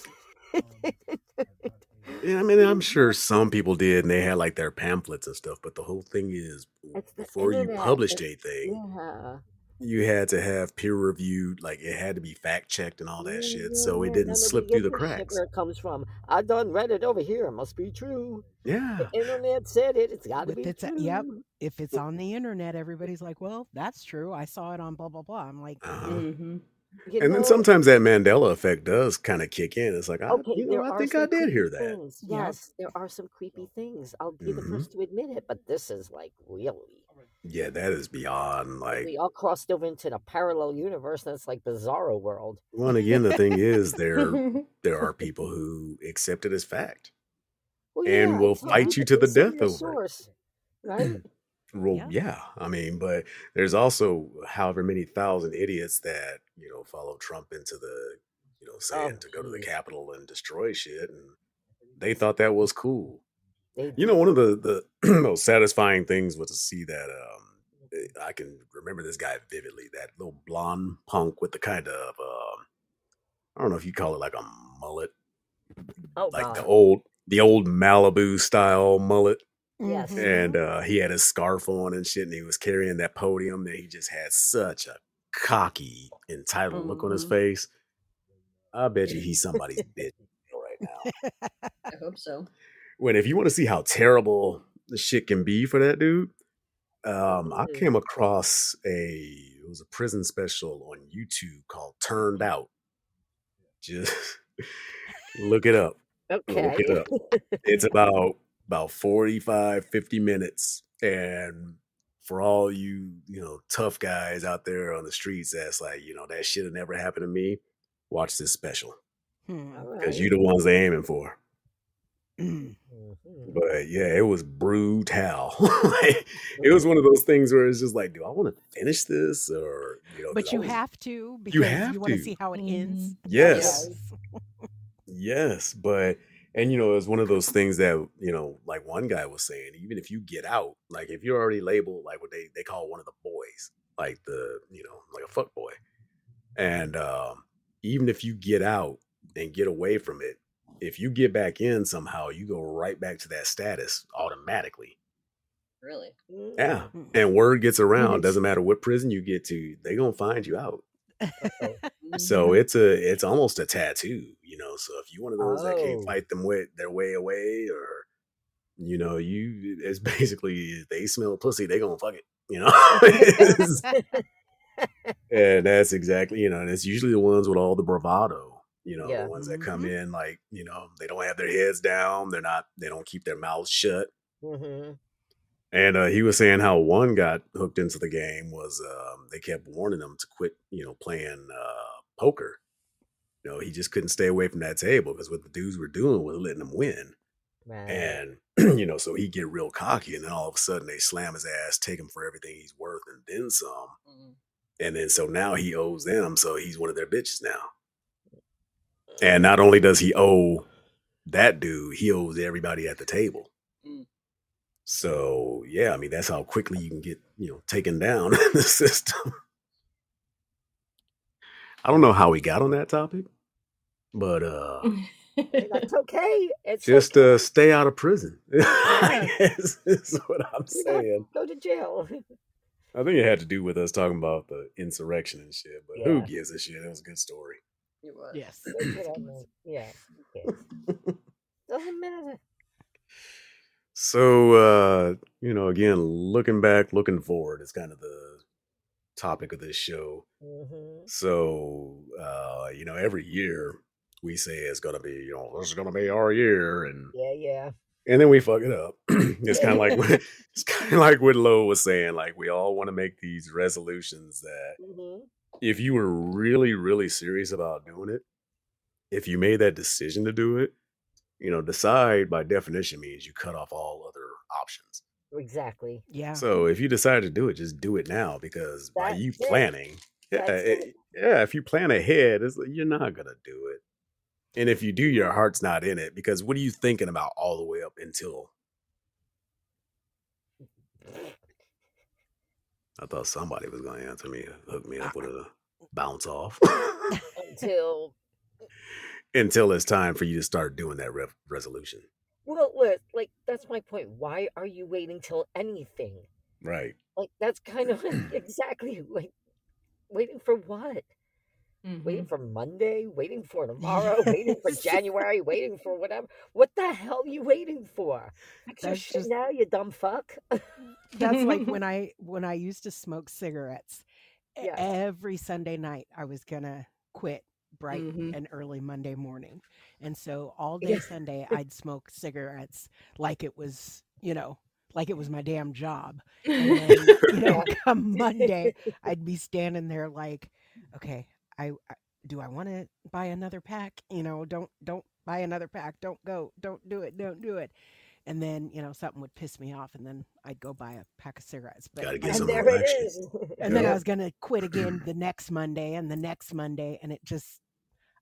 Yeah, i mean i'm sure some people did and they had like their pamphlets and stuff but the whole thing is It's the before you internet. published It's- anything Yeah. you had to have peer reviewed like it had to be fact checked and all that Yeah, shit yeah, so it yeah. didn't None of slip through the this cracks Where it comes from? I done read it over here. It must be true. yeah The internet said it. It's got to With be it's true. a- yep. If it's on the internet, everybody's like, "Well, that's true. I saw it on blah blah blah." I'm like, uh-huh. hmm You and then sometimes that Mandela effect does kind of kick in. It's like, I, Okay, you know, I think I did hear that. things. Yes, there are some creepy things. I'll be the hmm first to admit it, but this is like really. Yeah, that is beyond like. We all crossed over into the parallel universe. That's like Bizarro world. Well, and again, the thing is, there there are people who accept it as fact Well, and yeah, will fight you to the death over it. right? Well, Yeah. yeah. I mean, but there's also however many thousand idiots that you know follow Trump into the you know Oh, saying to go to the. Capitol and destroy shit, and they thought that was cool. You know, one of the the most satisfying things was to see that. um eh, I can remember this guy vividly. That little blonde punk with the kind of um, I don't know if you call it like a mullet, Oh like the old the old Malibu style mullet Yes. And uh, he had his scarf on and shit, and he was carrying that podium, and he just had such a cocky, entitled look on his Mhm. face. I bet you he's somebody's bitch right now. I hope so. When if you want to see how terrible the shit can be for that dude, um, I Mm. came across a it was a prison special on YouTube called "Turned Out." Just look it up. Okay. Look it up. it's about about 45 50 minutes and for all you you know tough guys out there on the streets that's like you know that shit have never happened to me watch this special Hmm. Because right. you the ones they aiming for Mm. Mhm. but yeah it was brutal Like, it was one of those things where it's just like do i want to finish this or you know 'cause But you was- have to You because have you want to to. see how it ends. yes Yes. Yes, but and you know, it's one of those things that you know, like one guy was saying, even if you get out, like if you're already labeled like what they they call one of the boys, like the you know, like a fuck boy, and um, even if you get out and get away from it, if you get back in somehow, you go right back to that status automatically. Really? Yeah, Mm. and word gets around. Yes. Doesn't matter what prison you get to, they gonna find you out. So it's a it's almost a tattoo, you know. So if you one of those that can't Oh. fight them with their way away, or you know, you it's basically they smell pussy, they gonna fuck it, you know. And that's exactly you know, and it's usually the ones with all the bravado, you know, Yeah. the ones that come Mhm. in like you know they don't have their heads down, they're not they don't keep their mouths shut. hmm And uh, he was saying how one got hooked into the game was um, they kept warning him to quit, you know, playing uh, poker. You know, he just couldn't stay away from that table because what the dudes were doing was letting him win. Right. And, you know, so he get real cocky and then all of a sudden they slam his ass, take him for everything he's worth and then some. Mm. And then so now he owes them. So he's one of their bitches now. And not only does he owe that dude, he owes everybody at the table. So yeah, I mean that's how quickly you can get you know taken down in the system. I don't know how we got on that topic, but uh That's okay. It's just okay. uh stay out of prison. I Yeah. guess is what I'm don't saying. go to jail. I think it had to do with us talking about the insurrection and shit, but who gives a shit? It was a good story. It was. Yes. That's what I meant. Yeah. Doesn't matter. So uh, you know, again, looking back, looking forward is kind of the topic of this show. hmm So, uh, you know, every year we say it's gonna be, you know, this is gonna be our year, and Yeah, yeah. and then we fuck it up. it's kind of like what- it's kind of like what Lo was saying. Like we all want to make these resolutions that hmm if you were really, really serious about doing it, if you made that decision to do it, you know, decide by definition means you cut off all other options. Exactly. Yeah. So if you decide to do it, just do it now because by you That's it. planning, yeah, it- eh, it. yeah, if you plan ahead, it's, like, you're not gonna do it. And if you do, your heart's not in it because what are you thinking about all the way up until? I thought somebody was gonna answer me, hook me up with a bounce off Until until it's time for you to start doing that rev- resolution. well, look, like that's my point. Why are you waiting till anything? Right. Like that's kind of exactly like waiting for what? Waiting Mhm. for Monday? Waiting for tomorrow? Waiting for January? Waiting for whatever? What the hell are you waiting for? Fix That's shit just- now, you dumb fuck. That's like when I when I used to smoke cigarettes. Yeah. Every Sunday night I was gonna quit bright Mhm. and early Monday morning. And so all day Yeah. Sunday I'd smoke cigarettes like it was, you know, like it was my damn job. And then, you know, come Monday, I'd be standing there like, okay, I, I do I want to buy another pack? You know, don't don't buy another pack. Don't go. Don't do it. Don't do it. And then you know something would piss me off, and then I'd go buy a pack of cigarettes. But Gotta get I- some and there more it action. is. and then I was gonna quit again the next Monday and the next Monday, and it just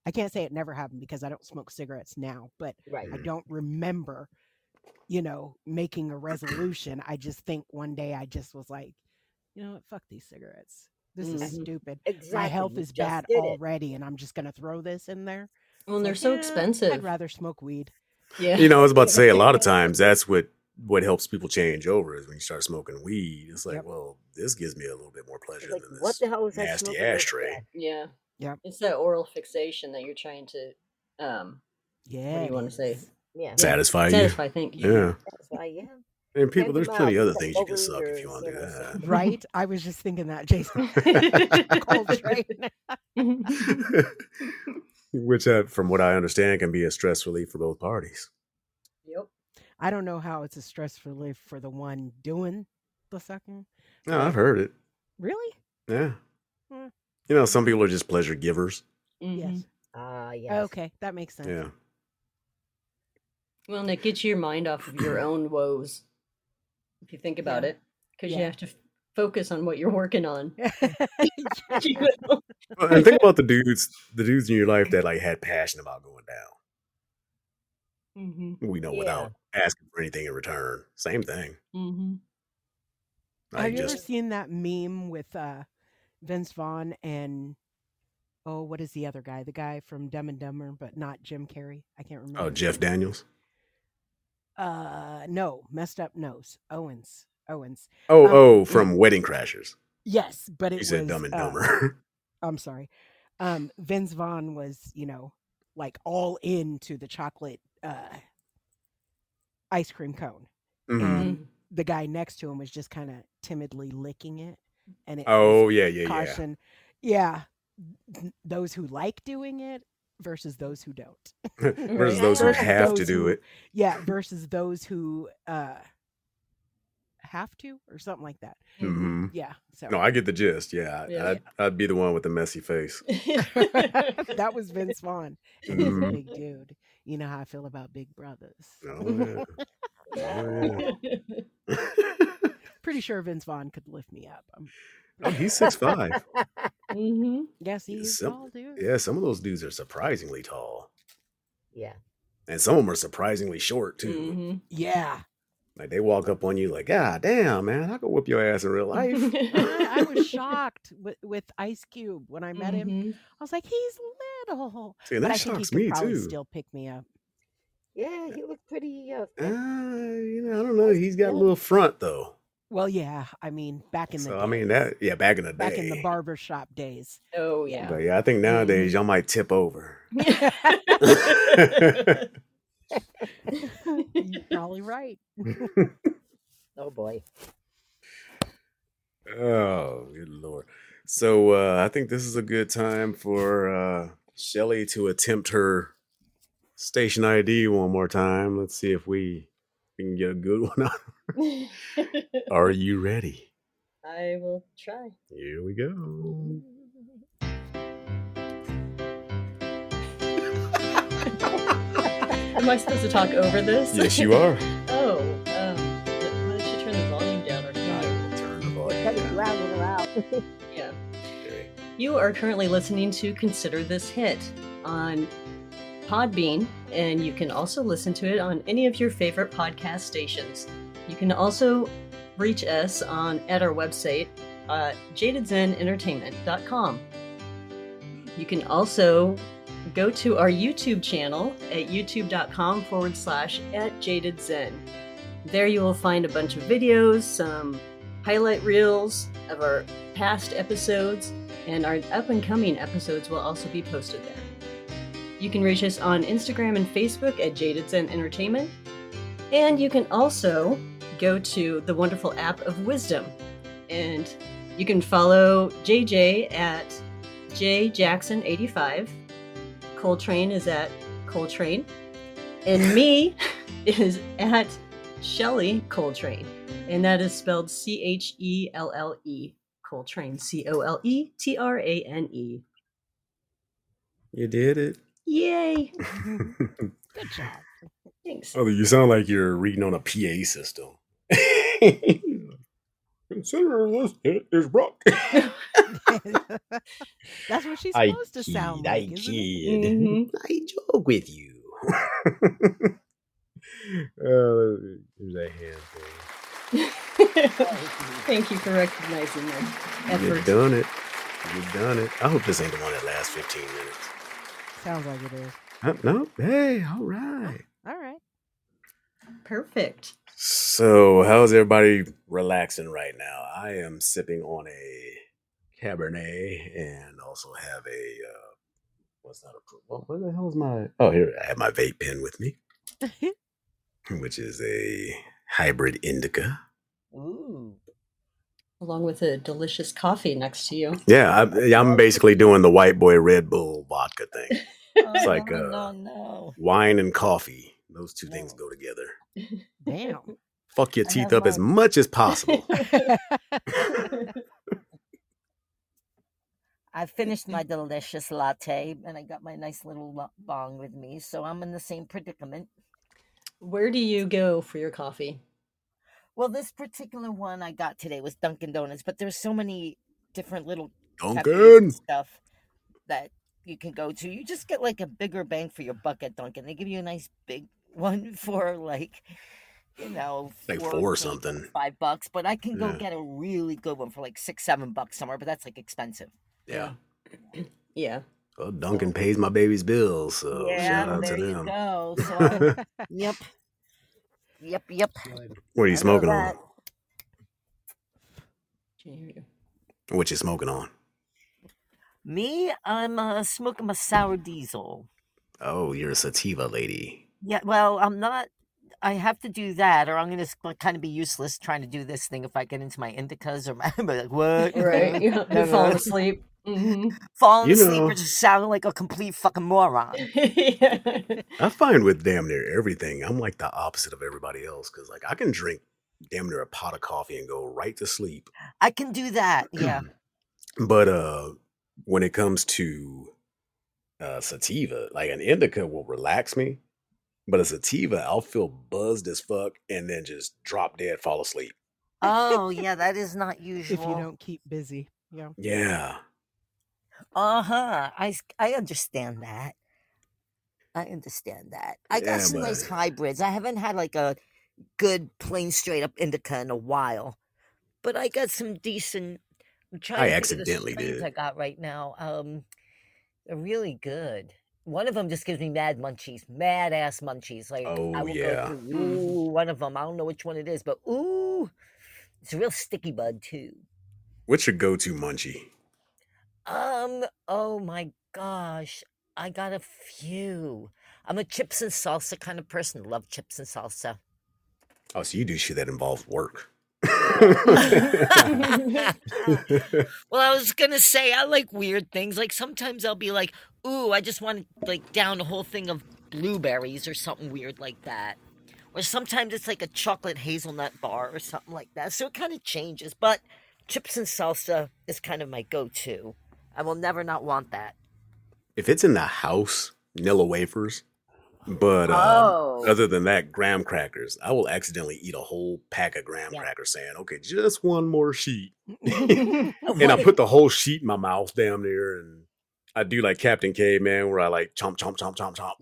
I can't say it never happened because I don't smoke cigarettes now, but right. I don't remember, you know, making a resolution. I just think one day I just was like, you know what, fuck these cigarettes. This is Mhm. stupid. Exactly. My health is bad did it. already, and I'm just gonna throw this in there. Well, and they're like, so "Eh, expensive. I'd rather smoke weed. yeah. You know, I was about to say a lot of times that's what what helps people change over is when you start smoking weed. It's like, Yep. well, this gives me a little bit more pleasure like, than this. what the hell is that nasty smoking ashtray. crack? Yeah. Yep. It's that oral fixation that you're trying to um Yeah. you wanna say? is. Yeah. Satisfy you. satisfy, thank you. Yeah. That's why, yeah. And people, there's plenty Mom. other things you can suck if you want to do that. Right? I was just thinking that, Jason. Which, uh, from what I understand, can be a stress relief for both parties. Yep. I don't know how it's a stress relief for the one doing the sucking. No, I've heard it. Really? Yeah. Hmm. You know, some people are just pleasure givers. Mhm. Yes. Ah, yes. Okay, that makes sense. Yeah. Well, and it gets your mind off of your own woes, if you think about Yeah. it, because you have to f- focus on what you're working on. Yeah. You know? Well, and think about the dudes, the dudes in your life that like had passion about going down. mm-hmm. We know Yeah. without asking for anything in return. Same thing. Mm-hmm. Like Have you ever just seen that meme with uh, Vince Vaughn and oh, what is the other guy? The guy from Dumb and Dumber, but not Jim Carrey. I can't remember. oh Jeff. Daniels. Uh, no, messed up nose. Owens. Owens. Oh Um, oh from Wedding Crashers. Yes, but it He was. said Dumb and uh, Dumber. I'm sorry. Um, Vince Vaughn was, you know, like all into the chocolate uh, ice cream cone. Mhm. And the guy next to him was just kind of timidly licking it. And it Oh yeah yeah yeah. caution. Yeah. th- Those who like doing it versus those who don't. Versus those who Versus have to do who- it. Yeah, versus those who uh have to or something like that. mm-hmm. Yeah. So No, I get the gist. Yeah, I- Yeah. I'd, I'd be the one with the messy face. that was Vince Vaughn. And he's a Mhm. big dude. You know how I feel about big brothers. Oh, yeah. Oh, Pretty sure Vince Vaughn could lift me up. Um, oh, he's six five. hmm yes, he's Some- tall dude. Yeah, some of those dudes are surprisingly tall, Yeah. and some of them are surprisingly short too. hmm Yeah. Like they walk up on you like, "God damn, man, I could whip your ass in real life." I, I was shocked with, with Ice Cube when I met him. Mhm. I was like, he's little. See, but that I think he shocks could me too. still pick me up. Yeah, he looked pretty. Uh, Uh, you know, I don't know. He's got a little front though. Well, yeah. I mean, back in the So day, I mean that, yeah, back in the day. back in the barber shop days. Oh yeah. But yeah, I think nowadays y'all might tip over. You're probably right. oh boy. Oh, good lord. So uh I think this is a good time for uh Shelly to attempt her station ID one more time. Let's see if we, we can get a good one out. Are you ready? I will try. Here we go. Am I supposed to talk over this? Yes, you are. oh, um, why don't you turn the volume down or turn I will turn the volume Gotta down. drown it out. Yeah. Okay. You are currently listening to Consider This Hit on Podbean, and you can also listen to it on any of your favorite podcast stations. You can also reach us on at our website, uh, jadedzenentertainment.com. You can also go to our YouTube channel at youtube.com forward slash at jadedzen. There you will find a bunch of videos, some highlight reels of our past episodes, and our up and coming episodes will also be posted there. You can reach us on Instagram and Facebook at Jaded Zen Entertainment, and you can also go to the wonderful app of Wisdom, and you can follow JJ at jjackson85. Coltrane is at Coltrane, and me is at Shelley Coltrane, and that is spelled C H E L L E Coltrane, C O L E T R A N E. You did it. Yay! Good job. Thanks. Oh, you sound like you're reading on a PA system. Consider this hit is rock. That's what she's I supposed to sound like, I isn't it? kid. Mhm. I joke with you. uh, here's a hand thing. Thank you for recognizing my effort. You efforts. done it. You've done it. I hope this ain't the one that lasts 15 minutes. Sounds like it is. Uh, no, hey, all right. All right. Perfect. So, how's everybody relaxing right now? I am sipping on a Cabernet and also have a uh, what's that? A, what, what the hell is my? Oh, here I have my vape pen with me, which is a hybrid indica. Ooh. Along with a delicious coffee next to you. Yeah, I, I'm basically doing the white boy Red Bull vodka thing. It's like, uh, no, no. Wine and coffee; those two things go together. Damn. Fuck your teeth have up as much as possible. I finished my delicious latte and I got my nice little bong with me, so I'm in the same predicament. Where do you go for your coffee? Well, this particular one I got today was Dunkin' Donuts, but there's so many different little cafes Dunkin'. and stuff that you can go to. You just get like a bigger bang for your buck at Dunkin'. They give you a nice big one for like, you know, Like four, four or something. five bucks. But I can go Yeah. get a really good one for like six, seven bucks somewhere. But that's like expensive. Yeah. Yeah. Well, Dunkin' pays my baby's bills, so yeah, shout out there to you them. go. So yep, yep, yep. what are you I smoking on? Can't hear you. What you smoking on? Me, I'm uh, smoking my sour diesel. Oh, you're a sativa lady. Yeah, well, I'm not. I have to do that, or I'm going to kind of be useless trying to do this thing if I get into my indicas or my. I'm like, what? Right. You're No, falling no. asleep. hmm Falling You asleep know- or just sounding like a complete fucking moron. yeah. I find with damn near everything, I'm like the opposite of everybody else because, like, I can drink damn near a pot of coffee and go right to sleep. I can do that. Yeah. But uh, when it comes to uh, sativa, like an indica will relax me, but a sativa, I'll feel buzzed as fuck and then just drop dead, fall asleep. Oh, yeah, that is not usual. if you don't keep busy. Yeah. Yeah. Uh huh. I I understand that. I understand that. I got Yeah, some nice but- hybrids. I haven't had like a good plain straight up indica in a while, but I got some decent. I'm trying I to think the accidentally did. I got right now. Um, they're really good. One of them just gives me mad munchies, mad ass munchies. Like I Oh, will yeah. go through, ooh, one of them. I don't know which one it is, but ooh, it's a real sticky bud too. What's your go to munchie? Um, oh my gosh. I got a few. I'm a chips and salsa kind of person. Love chips and salsa. Oh, so you do shit that involves work. Well, I was gonna say I like weird things. Like sometimes I'll be like, ooh, I just want to like down a whole thing of blueberries or something weird like that. Or sometimes it's like a chocolate hazelnut bar or something like that. So it kind of changes. But chips and salsa is kind of my go-to. I will never not want that. if it's in the house, Nilla wafers. But um, Oh. other than that, graham crackers. I will accidentally eat a whole pack of graham Yeah. crackers, saying, "Okay, just one more sheet," and I put the whole sheet in my mouth, damn near, and I do like Captain Caveman, where I like chomp, chomp, chomp, chomp, chomp.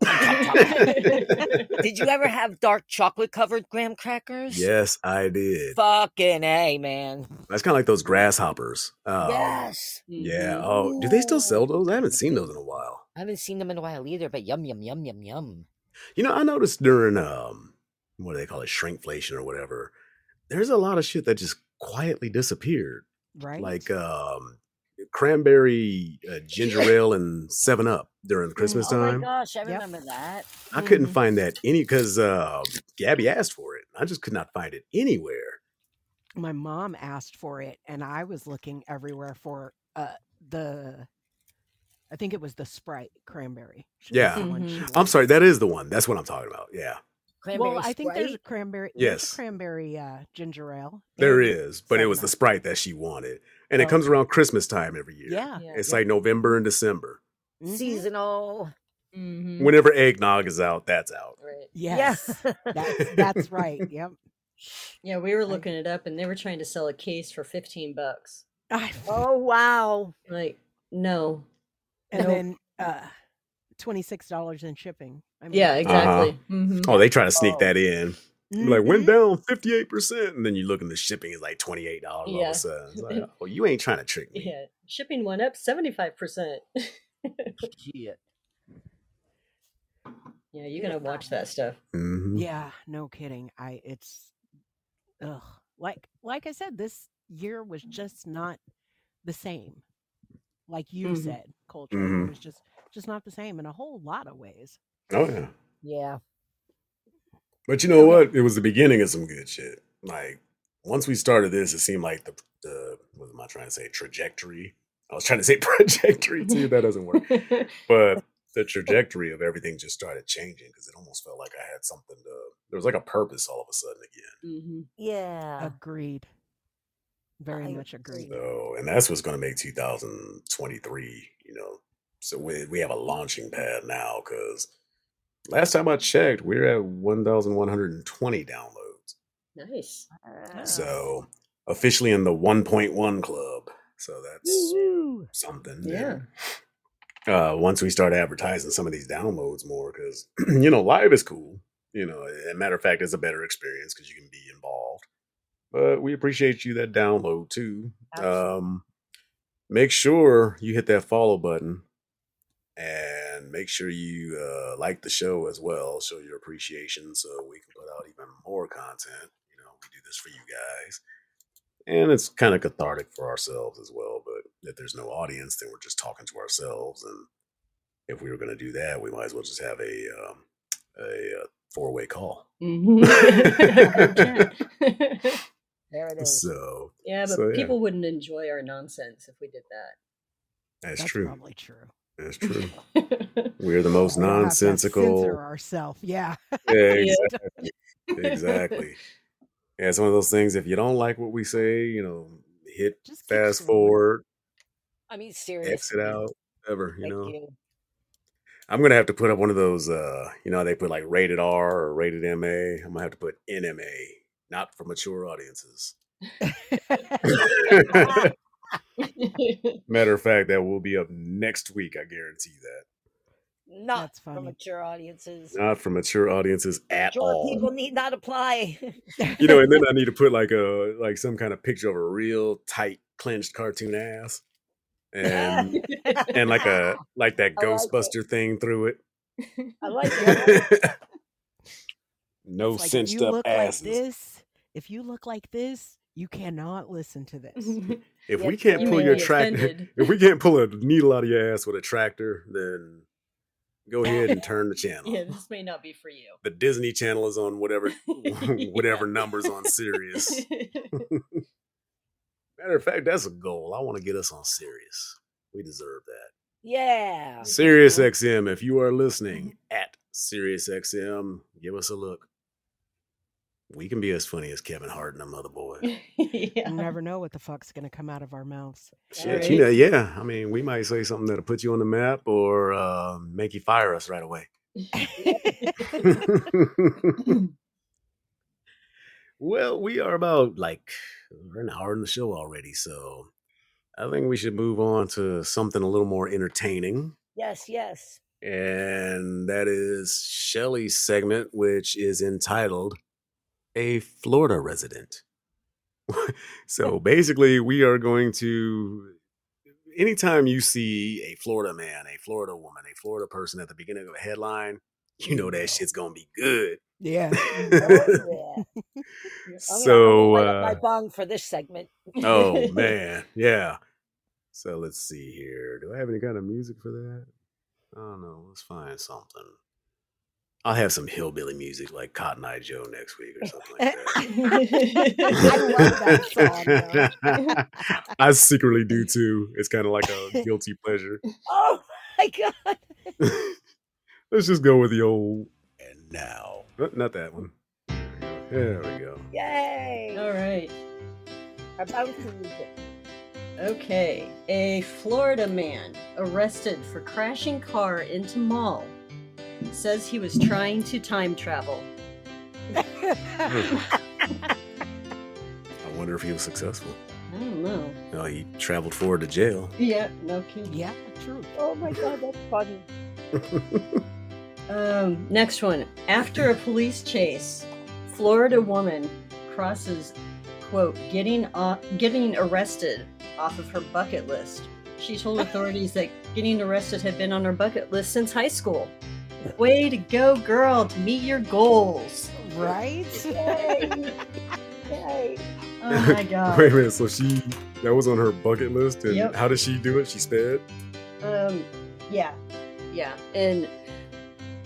Did you ever have dark chocolate covered graham crackers? yes, I did. Fucking A, man. That's kind of like those grasshoppers. Um, yes. Yeah. Oh, do they still sell those? I haven't seen those in a while. I haven't seen them in a while either, but yum, yum, yum, yum, yum. You know, I noticed during um, what do they call it, shrinkflation or whatever. There's a lot of shit that just quietly disappeared, Right. like um, cranberry uh, ginger ale and Seven Up during Christmas oh time. Oh my gosh, I Yep. remember that. I couldn't Mhm. find that any because uh, Gabby asked for it. I just could not find it anywhere. my mom asked for it and I was looking everywhere for uh the I think it was the Sprite cranberry. She- Yeah. the one Mhm. I'm I'm sorry, that is the one. That's what I'm talking about. Yeah. Cranberry well, I think there's a cranberry. there's a Yes. cranberry uh, ginger ale. There is, but it was the Sprite that she wanted, and it Oh. comes around Christmas time every year. Yeah. Yeah. It's Yep. like November and December. Mhm. Seasonal. Mhm. Whenever eggnog is out, that's out. Right. Yes, that's that's right. Yep. Yeah, we were looking it up, and they were trying to sell a case for fifteen bucks. I- Oh wow. Like, no. And Nope. then uh, twenty six dollars in shipping. I mean, Yeah, exactly. Mhm. Oh, they try to sneak Oh. that in. Be Like went down fifty eight percent, and then you look and the shipping is like twenty eight dollars Yeah. all of a sudden. Like, oh, you ain't trying to trick me. Yeah, shipping went up seventy five percent. Shit. Yeah, you gotta watch that stuff. Mhm. Yeah, no kidding. I it's ugh. Like like I said, this year was just not the same. Like you Mhm. said, culture Mhm. it was just just not the same in a whole lot of ways. Oh yeah. Yeah. But you know what? It was the beginning of some good shit. Like once we started this, it seemed like the the what am I trying to say? Trajectory. I was trying to say trajectory too. That doesn't work. But the trajectory of everything just started changing because it almost felt like I had something to. There was like a purpose all of a sudden again. hmm Yeah. Agreed. Very I much agree. So, and that's what's going to make 2023. You know, so we we have a launching pad now because last time I checked, we we're at 1,120 downloads. Nice. So officially in the 1.1 club. So that's Woo-woo. something. Yeah. Uh, once we start advertising some of these downloads more, because you know, live is cool. You know, and matter of fact, it's a better experience because you can be involved. But we appreciate you that download too. Um, make sure you hit that follow button, and make sure you uh, like the show as well. Show your appreciation so we can put out even more content. You know, we do this for you guys and it's kind of cathartic for ourselves as well. But if there's no audience, then we're just talking to ourselves. And if we were going to do that, we might as well just have a um, a, uh four way call. Mm-hmm. There it is. So yeah, but So, yeah. people wouldn't enjoy our nonsense if we did that's, That's true. probably true. That's true. We're the most We'll nonsensical. Censor ourselves. Yeah. Yeah, exactly. exactly. Yeah, it's one of those things. If you don't like what we say, you know, hit Just fast forward, I mean, seriously. exit out, whatever. You Thank know, you. I'm gonna have to put up one of those. uh You know, they put like rated R or rated MA. I'm gonna have to put NMA, not for mature audiences. Matter of fact, that will be up next week. I guarantee that. Not That's for mature audiences. Not for mature audiences at Mature all. people need not apply. You know, and then I need to put like a like some kind of picture of a real tight, clenched cartoon ass, and and like a like that I like. Ghostbuster thing through it. I like it. no It's like, cinched you up look asses. like this, if you look like this, you cannot listen to this. If Yes, we can't you pull your be tractor, if we can't pull a needle out of your ass with a tractor, then go ahead and turn the channel. yeah, this may not be for you. The Disney Channel is on whatever whatever numbers on Sirius. Matter of fact, that's a goal. I want to get us on Sirius. We deserve that. yeah. Sirius XM, if you are listening at Sirius XM, give us a look. We can be as funny as Kevin Hart and them other boys. You never know what the fuck's gonna come out of our mouths. Shit, you know, yeah. I mean, we might say something that'll put you on the map or uh, make you fire us right away. well, we are about like we're an hour in the show already, so I think we should move on to something a little more entertaining. Yes, yes. And that is Shelly's segment, which is entitled A Florida Resident. so basically, we are going to, anytime you see a Florida man, a Florida woman, a Florida person at the beginning of a headline, you know that shit's to be good. Yeah. Oh, yeah. So, gonna light up uh, my bong for this segment. oh, man. Yeah. So let's see here. Do I have any kind of music for that? I don't know. Let's find something. I'll have some hillbilly music like Cotton Eye Joe next week or something like that. I love that song. I secretly do too. It's kind of like a guilty pleasure. Oh my god. Let's just go with the old and now. Not that one. There we go. Yay! All right. About to use it. Okay. A Florida man arrested for crashing car into mall says he was trying to time travel. I wonder if he was successful. I don't know. No, he traveled forward to jail. Yeah, no kidding. yeah, true. Oh my god, that's funny. Um, next one. After a police chase, Florida woman crosses, quote, getting off, getting arrested off of her bucket list. She told authorities that getting arrested had been on her bucket list since high school. Way to go, girl, to meet your goals. Right? Yay! Yay! Oh my god. Wait a minute. So she that was on her bucket list, and Yep. how did she do it? She sped. Um, yeah, yeah. And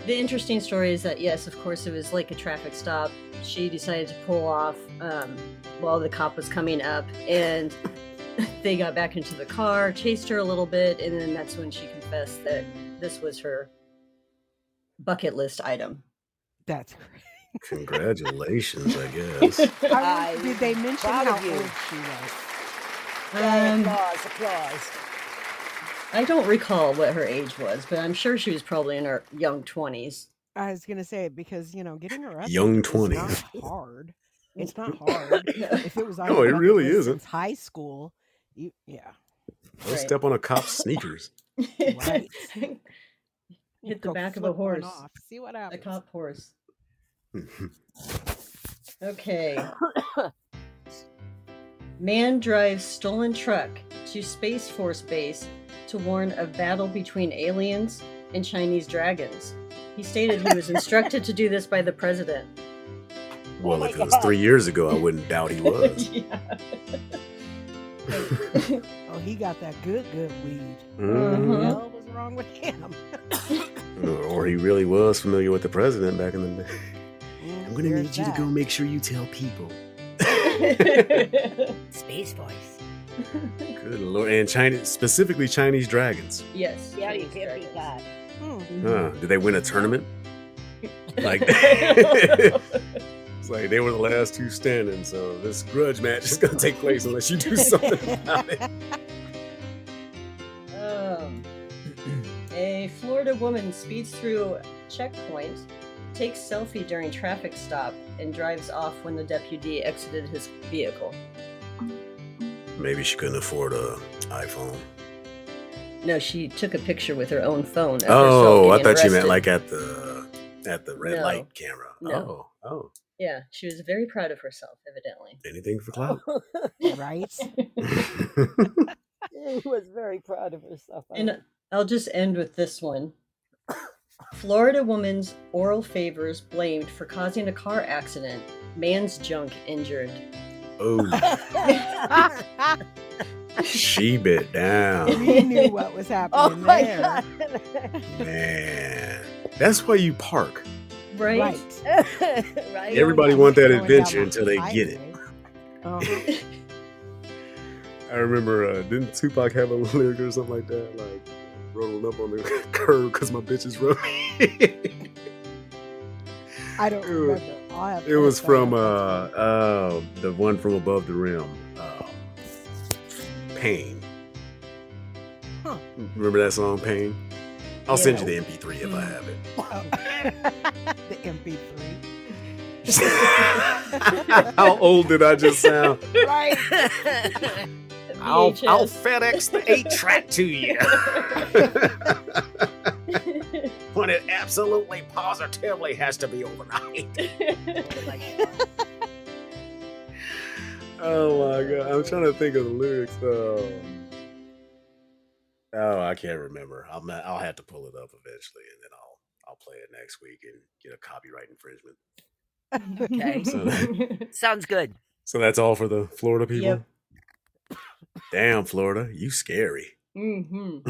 the interesting story is that yes, of course, it was like a traffic stop. She decided to pull off um, while the cop was coming up, and they got back into the car, chased her a little bit, and then that's when she confessed that this was her bucket list item. That's great. Congratulations, I guess. I I did they mention how of you. old she was? Um, applause, applause. I don't recall what her age was, but I'm sure she was probably in her young twenties. I was gonna say it because you know getting arrested Young is 20s. not hard. It's not hard. if it was on No, your it really isn't. high school, you yeah. Don't Right. step on a cop's sneakers. Right. Hit the Go back of a flip one horse. off, See what A happens. cop horse. Okay. Man drives stolen truck to Space Force base to warn of battle between aliens and Chinese dragons. He stated he was instructed to do this by the president. well, my if it was three years ago, I wouldn't doubt he was. yeah. Oh, he got that good, good weed. Mhm. What the hell was wrong with him? Or he really was familiar with the president back in the day. I'm gonna There's need you to go make sure you tell people. Space voice. Good lord, and China, specifically Chinese dragons. yes. Yeah, you Chinese can't beat that. dragons. Hmm. Huh? Did they win a tournament? Like, it's like they were the last two standing, so this grudge match is gonna take place unless you do something about it. A Florida woman speeds through checkpoint, takes selfie during traffic stop, and drives off when the deputy exited his vehicle. Maybe she couldn't afford a iPhone. No, she took a picture with her own phone. Oh, I getting thought you meant like at the at the red No. light camera. No. Oh, oh, Yeah, she was very proud of herself, evidently. anything for clout. right? She was very proud of herself. I And I'll just end with this one. Florida woman's oral favors blamed for causing a car accident. Man's junk injured. oh, she bit down. we knew what was happening. oh my there. god. Man, that's why you park. Right? Right. right? Everybody Going want that adventure until they get it. highway. Uh-huh. I remember, uh, didn't Tupac have a lyric or something like that? Like, rolling up on the curb because my bitch is running. I don't It was- remember. Have it was from uh, uh, the one from above the rim. Uh, Pain. Huh. Remember that song, Pain? I'll send you the MP3 if I have it. Oh. the MP3. How old did I just sound? Right. I'll, I'll FedEx the eight track to you. when it absolutely positively has to be overnight. Oh my god, I'm trying to think of the lyrics. Um, oh, I can't remember. I'll ma- I'll have to pull it up eventually, and then I'll I'll play it next week and get a copyright infringement. Okay. So, Sounds good. so that's all for the Florida people. Yep. Damn, Florida, you scary. hmm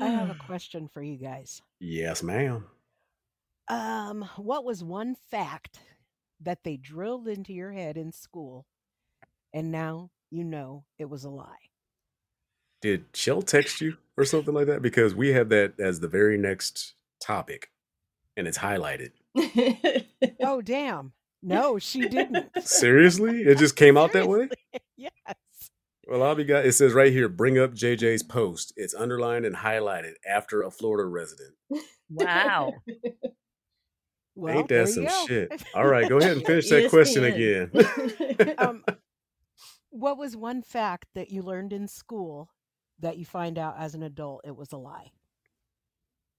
I have a question for you guys. yes, ma'am. Um, what was one fact that they drilled into your head in school, and now you know it was a lie? Did Shell text you or something like that? Because we have that as the very next topic. and it's highlighted. Oh damn. No, she didn't. Seriously? It just came out that way? Seriously. Yes. Well, I'll be got it says right here, bring up JJ's post. It's underlined and highlighted after a Florida resident. Wow. Well, Ain't that some go. shit? All right, go ahead and finish that question again. Um, what was one fact that you learned in school that you find out as an adult it was a lie?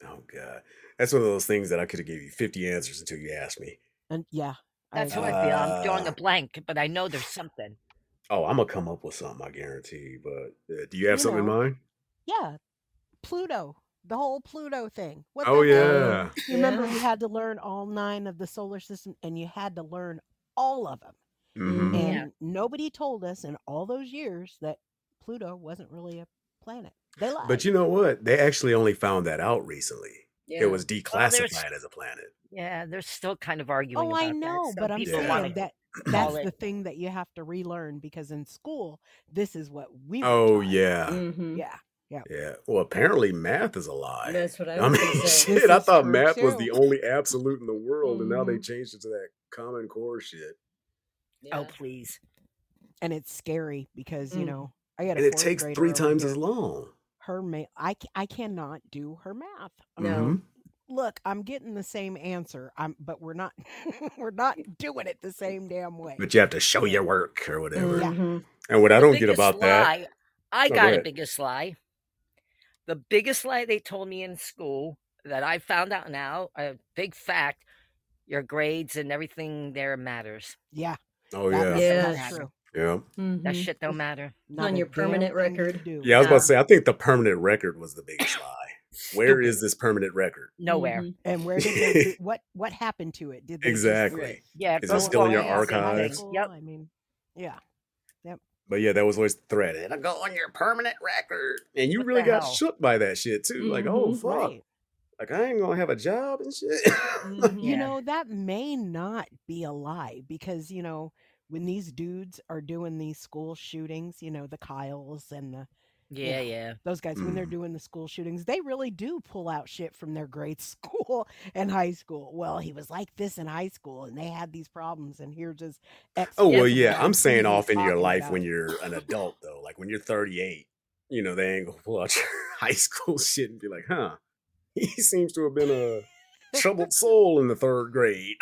oh god. That's one of those things that I could have gave you 50 answers until you asked me. And yeah, That's how agree. I feel. I'm drawing a blank, but I know there's something. Oh, I'm gonna come up with something, I guarantee. But uh, do you have You something know. in mind? yeah, Pluto, the whole Pluto thing. What Oh the hell? yeah. You remember Yeah. you had to learn all nine of the solar system, and you had to learn all of them. hmm Mhm. And Yeah. nobody told us in all those years that Pluto wasn't really a planet. They lied. But you know what? They actually only found that out recently. Yeah. It was there's- declassified as a planet. Yeah, they're still kind of arguing oh, about I know, Some but I'm people Yeah. want saying to that call that's it. the thing that you have to relearn because in school, this is what we. Were Oh taught. yeah. Mhm. yeah. Yeah. Well, apparently math is a lie. That's what I I mean, gonna. This shit, I thought true, math was the only absolute in the world, and now they Mhm. changed it to that common core shit. Oh, please. and it's scary because you Mm. know I got And it takes three times here. as long. Her ma- I I cannot do her math. I'm No. Mhm. look, I'm getting the same answer. I'm but we're not we're not doing it the same damn way. But you have to show your work or whatever. Yeah. Mhm. And what I don't get biggest about that, lie, I go got a biggest lie. The biggest lie they told me in school that I found out now, a big fact, your grades and everything there matters. yeah. oh that- yeah, Yeah. That's true. Yeah, That Mhm. shit don't matter. Not On your permanent thing you record. do. yeah. I was about to say, I think the permanent record was the biggest lie. Where is this permanent record? Nowhere. Mhm. And where did they what what happened to it? Did they just Exactly. Yeah, Is go it still in your far as anything. archives? Yep. I mean, yeah. Yep. But yeah, that was always the threat. It'll go on your permanent record, and you What really got hell? shook by that shit too. Like, oh Mhm. fuck, Right. like I ain't gonna have a job and shit. Mhm. You Yeah. know, that may not be a lie because, you know, when these dudes are doing these school shootings, you know, the Kyles and the Yeah, know, yeah. those guys, when they're Mm. doing the school shootings, they really do pull out shit from their grade school and high school. Well, he was like this in high school and they had these problems and here's his ex. Oh well, yeah. I'm saying off in your life about when you're an adult though. Like when you're 38, you know, they ain't gonna pull out your high school shit and be like, huh, he seems to have been a troubled soul in the third grade.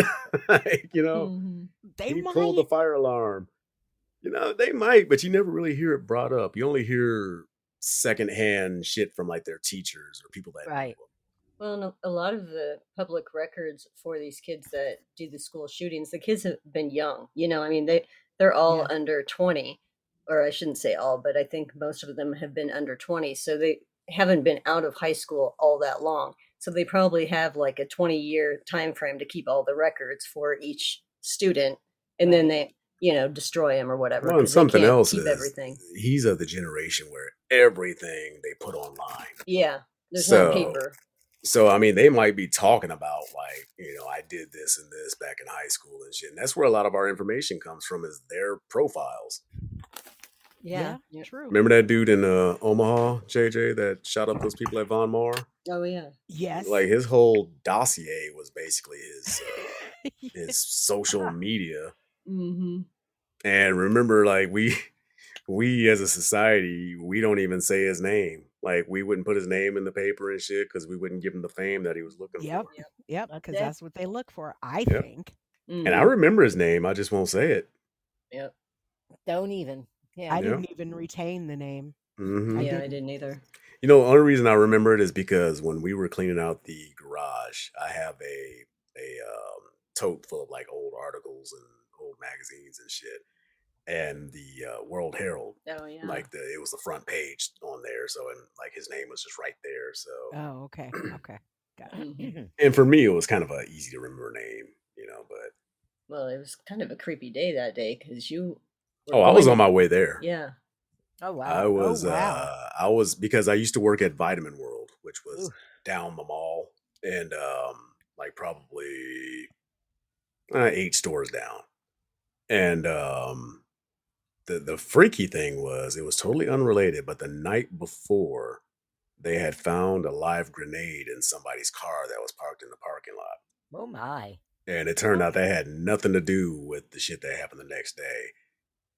like, you know, Mhm. They he might. pulled the fire alarm. You know, they might, but you never really hear it brought up. You only hear secondhand shit from like their teachers or people that Right. Well, and a, a lot of the public records for these kids that do the school shootings, the kids have been young. You know, I mean, they they're all Yeah. under twenty, or I shouldn't say all, but I think most of them have been under twenty, so they haven't been out of high school all that long. So they probably have like a twenty year time frame to keep all the records for each student, and then they, you know, destroy him or whatever. Well, and 'cause they something else is everything. he's of the generation where everything they put online. Yeah, there's So, no paper. So I mean, they might be talking about like, you know, I did this and this back in high school and shit. And that's where a lot of our information comes from is their profiles. Yeah. yeah, true. Remember that dude in uh, Omaha, JJ, that shot up those people at Von Maur? Oh yeah. Yes. Like his whole dossier was basically his uh, his social media. Mm-hmm. And remember, like we we as a society, we don't even say his name. Like we wouldn't put his name in the paper and shit because we wouldn't give him the fame that he was looking Yep. for. Yep. Yep, because Yeah. that's what they look for, I Yep. think. And I remember his name, I just won't say it. Yep. Don't even. Yeah. I Yeah. didn't even retain the name. hmm I yeah, I didn't. didn't either. You know, the only reason I remember it is because when we were cleaning out the garage, I have a a um, tote full of like old articles and old magazines and shit. And the uh, World Herald, Oh yeah. like the it was the front page on there, so and like his name was just right there. So, Oh, okay. Okay. Got it. Mhm. and for me, it was kind of a easy to remember name, you know. But Well, it was kind of a creepy day that day because you. were oh, I was going- on my way there. Yeah. Oh wow. I was wow. uh I was because I used to work at Vitamin World, which was Ooh. down the mall and um like probably uh, eight stores down. And um the the freaky thing was it was totally unrelated, but the night before they had found a live grenade in somebody's car that was parked in the parking lot. Oh my. And it turned out that had nothing to do with the shit that happened the next day.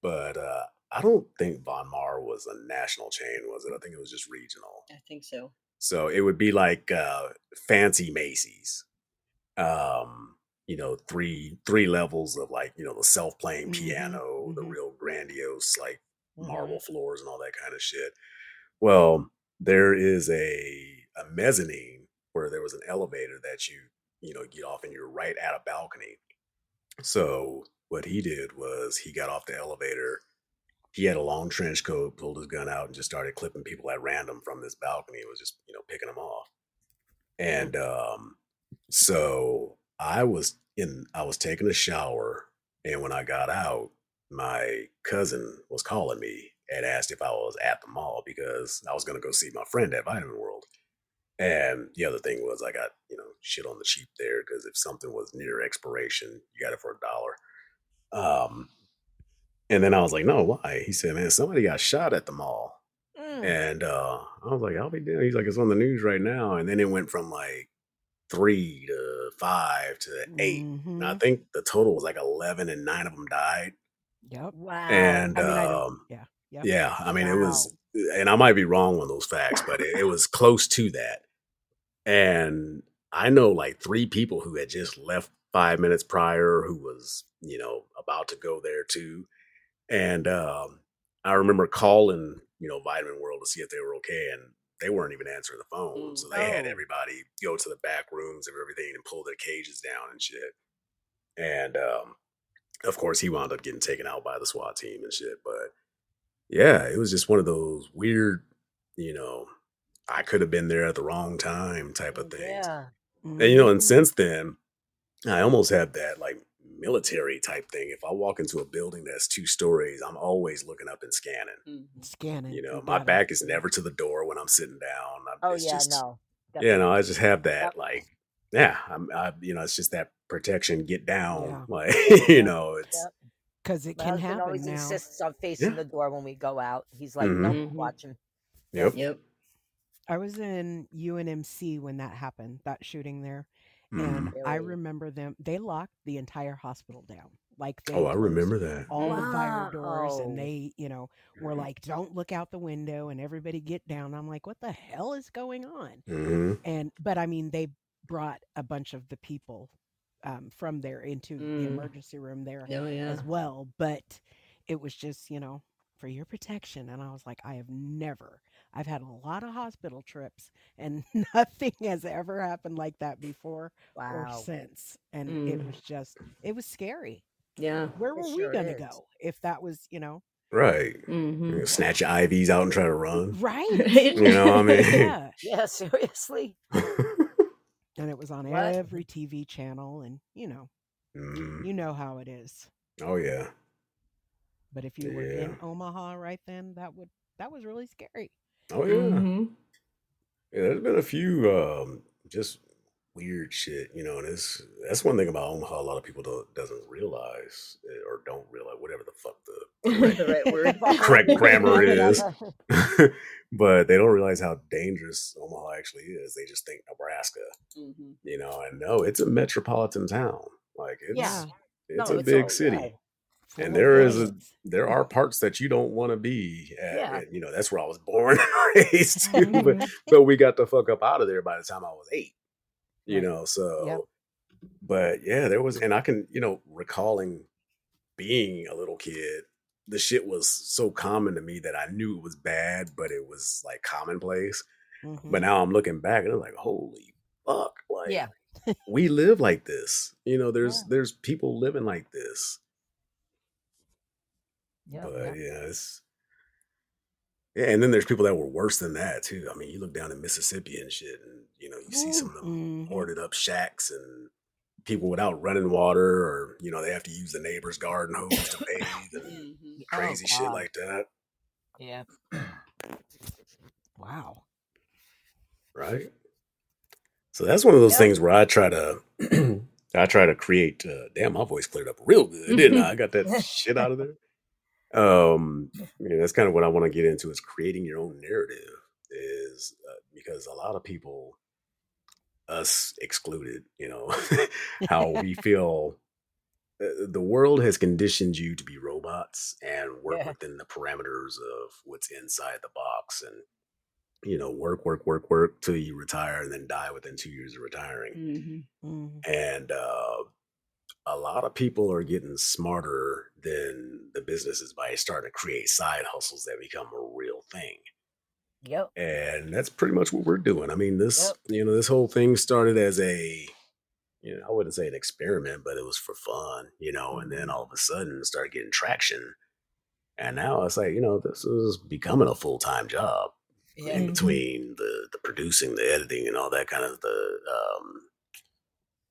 But uh, I don't think Von Maur was a national chain, was it? I think it was just regional. I think so. So it would be like uh, fancy Macy's. Um, you know, three three levels of like, you know, the self-playing Mhm, piano, the mhm. real grandiose like marble Mhm. floors and all that kind of shit. Well, there is a a mezzanine where there was an elevator that you you know get off and you're right at a balcony. So what he did was he got off the elevator. He had a long trench coat, pulled his gun out, and just started clipping people at random from this balcony. It was just you know picking them off. And um, so I was in. I was taking a shower, and when I got out, my cousin was calling me and asked if I was at the mall because I was going to go see my friend at Vitamin World. And the other thing was I got, you know, shit on the cheap there because if something was near expiration, you got it for a dollar. Um, and then I was like, no, why? He said, man, somebody got shot at the mall. Mm. And uh, I was like, I'll be damned. He's like, it's on the news right now. And then it went from like three to five to 8 And I think the total was like 11 and nine of them died. Yep. Wow. And I mean, I um, Yeah. Yep. yeah, I mean, it was, and I might be wrong on those facts, but it, it was close to that. And I know like three people who had just left five minutes prior who was, you know, about to go there too. And um, I remember calling, you know, Vitamin World to see if they were okay. And they weren't even answering the phone. Mm. So they had Oh. everybody go to the back rooms of everything and pull their cages down and shit. And um, of course, he wound up getting taken out by the SWAT team and shit. But yeah, it was just one of those weird, you know, I could have been there at the wrong time type of things. Yeah. And you know, and Mhm. since then, I almost had that like military type thing. If I walk into a building that's two stories, I'm always looking up and scanning. Mhm. scanning. You know, you my back is never to the door when I'm sitting down. I, Oh it's yeah, just, no. Yeah, no, I just have that Yep. like, yeah, I'm, I, you know, it's just that protection. Get down, Yeah. like, you know, it's Yep. because it My can husband happen always now. insists on facing Yeah. the door when we go out. He's like, Mhm. no, Mhm. watching. yep. Yep. I was in UNMC when that happened, that shooting there, Mhm. and I remember them. They locked the entire hospital down. Like they Oh, I remember that. all the fire doors, Wow. and they, you know, were like, "Don't look out the window," and everybody get down. I'm like, "What the hell is going on?" hmm And but I mean, they brought a bunch of the people um, from there into the Mm. emergency room there Oh yeah. as well. But it was just, you know, for your protection. And I was like, I have never, I've had a lot of hospital trips and nothing has ever happened like that before or since. And it Mm. was just, it was scary. Yeah. Where were sure we going to go if that was, you know, Right. You hmm know, snatch your IVs out and try to run. right? You know, what I mean, yeah. Yeah, seriously. And it was on What? every TV channel. And, you know, Mhm. you know how it is. Oh yeah. But if you were in Omaha right then, that would, that was really scary. Oh yeah. hmm Yeah, there's been a few um just weird shit, you know, and it's that's one thing about Omaha a lot of people don't doesn't realize eh, or don't realize whatever the fuck the the right word. correct grammar is. But they don't realize how dangerous Omaha actually is. They just think Nebraska, hmm you know, and no, it's a metropolitan town. Like it's Yeah. it's No, a it's big city. yeah. Full And there is a there are parts that you don't want to be at. Yeah. and, you know, that's where I was born and raised too. but but we got the fuck up out of there by the time I was eight. You know, so but yeah, there was and I can, you know, recalling being a little kid, the shit was so common to me that I knew it was bad, but it was like commonplace. Mhm. But now I'm looking back and I'm like, holy fuck. Like Yeah. we live like this. You know, there's Yeah. there's people living like this. Yeah, but yeah. yeah, it's yeah, and then there's people that were worse than that too. I mean, you look down in Mississippi and shit, and you know, you see some of them Mhm. hoarded up shacks and people without running water, or you know, they have to use the neighbor's garden hose to bathe and hmm crazy shit like that, Yeah. Wow. right? So that's one of those Yeah. things where I try to, I try to create. Uh, damn, my voice cleared up real good, didn't I? I got that shit out of there. Um, yeah, that's kind of what I want to get into is creating your own narrative. is uh, because a lot of people, us excluded, you know, how we feel. Uh, the world has conditioned you to be robots and work Yeah. within the parameters of what's inside the box and you know work work work work till you retire and then die within two years of retiring Mhm. Mhm. and uh, a lot of people are getting smarter than the businesses by starting to create side hustles that become a real thing Yep. and that's pretty much what we're doing i mean this Yep. you know this whole thing started as a you know i wouldn't say an experiment but it was for fun you know and then all of a sudden started getting traction and now it's like you know this is becoming a full-time job Yeah. in Mhm. between the the producing, the editing, and all that kind of the um,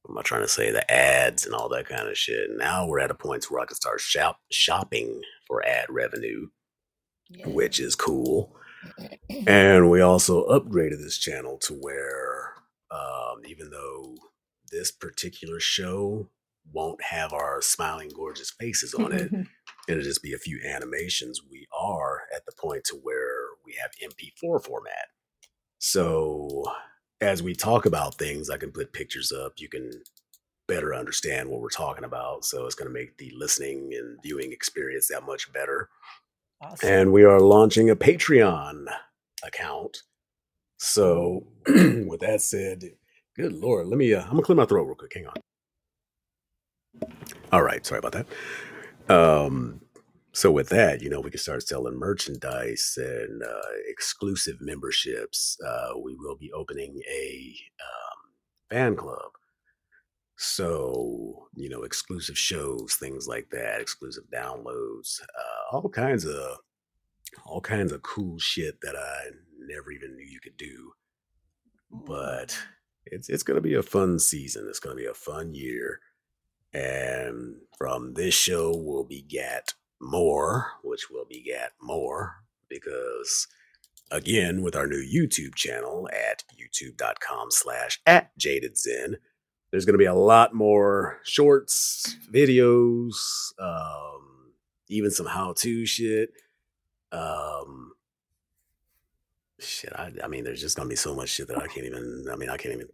am I trying to say? The ads and all that kind of shit. Now we're at a point where I can start shop shopping for ad revenue, Yeah. which is cool. And we also upgraded this channel to where, um, even though this particular show won't have our smiling, gorgeous faces on it, it'll just be a few animations. We are at the point to where we have MP4 format. So as we talk about things, I can put pictures up. You can better understand what we're talking about. So it's going to make the listening and viewing experience that much better. Awesome. And we are launching a Patreon account. So with that said, good lord, let me. Uh, I'm gonna clear my throat real quick. Hang on. All right, sorry about that. Um, so with that, you know, we can start selling merchandise and uh, exclusive memberships. Uh, we will be opening a um, fan club. So, you know, exclusive shows, things like that, exclusive downloads, uh, all kinds of all kinds of cool shit that I never even knew you could do. But it's it's gonna be a fun season. It's gonna be a fun year. And from this show we'll beget more, which will beget more, because again, with our new YouTube channel at youtube.com slash at jaded zen, there's gonna be a lot more shorts, videos, um, even some how-to shit. Um shit, I, I mean, there's just gonna be so much shit that I can't even. I mean, I can't even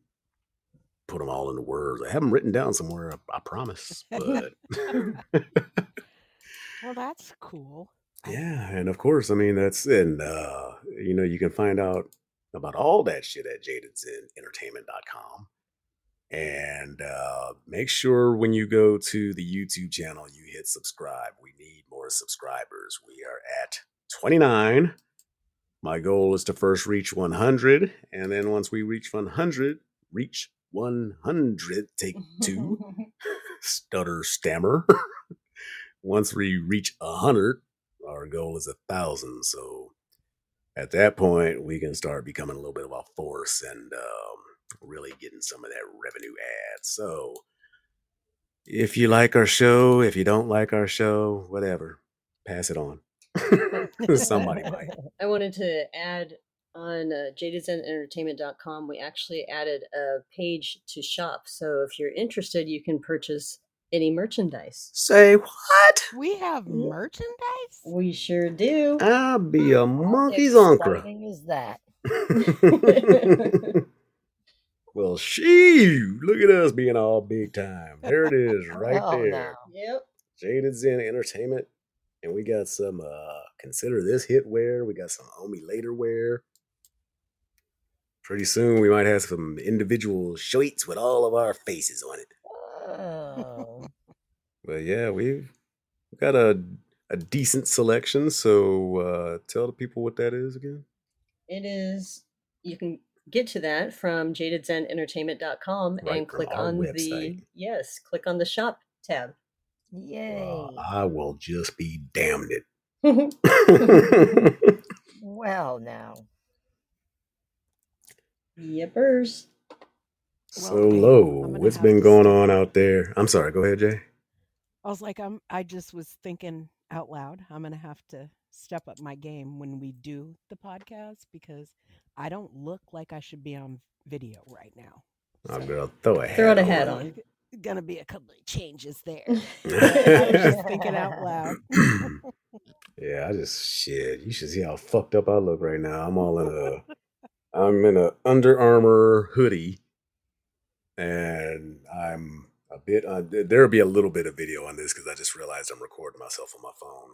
put them all into words. I have them written down somewhere. I, I promise. But Well, that's cool. Yeah, and of course, I mean that's and uh, you know you can find out about all that shit at jadedzenentertainment.com. And uh, make sure when you go to the YouTube channel, you hit subscribe. We need more subscribers. We are at 29. My goal is to first reach 100. And then once we reach 100, reach 100, take two, stutter stammer. once we reach a 100, our goal is a thousand. So at that point, we can start becoming a little bit of a force and um, really getting some of that revenue ads. So if you like our show, if you don't like our show, whatever, pass it on. Somebody might. I wanted to add on uh, jadedzenentertainment.com, we actually added a page to shop. So if you're interested, you can purchase any merchandise. Say what? We have merchandise. We sure do. I'll be a monkey's uncle. is that? well, shoot, look at us being all big time. There it is, right Well, there. now. Yep. Jaded Zen Entertainment. And we got some uh consider this hit wear. We got some Omi later wear. Pretty soon we might have some individual shirts with all of our faces on it. Oh. But yeah, we've got a a decent selection. So uh tell the people what that is again. It is, you can get to that from jadedzenentertainment.com Right and click our on the, yes, click on the shop tab. Yay. Uh, I will just be damned it. well, now. Yippers. so Well, Lo. I'm gonna What's have been going on out there? I'm sorry, go ahead, Jay. I was like, I'm. I just was thinking out loud. I'm gonna have to step up my game when we do the podcast because I don't look like I should be on video right now. Oh, So, girl, throw a hat Throw it a on. hat on. Gonna be a couple of changes there. I was just thinking out loud. Yeah, I just shit. You should see how fucked up I look right now. I'm all in a I'm in a Under Armour hoodie, and I'm a bit. Uh, there'll be a little bit of video on this because I just realized I'm recording myself on my phone.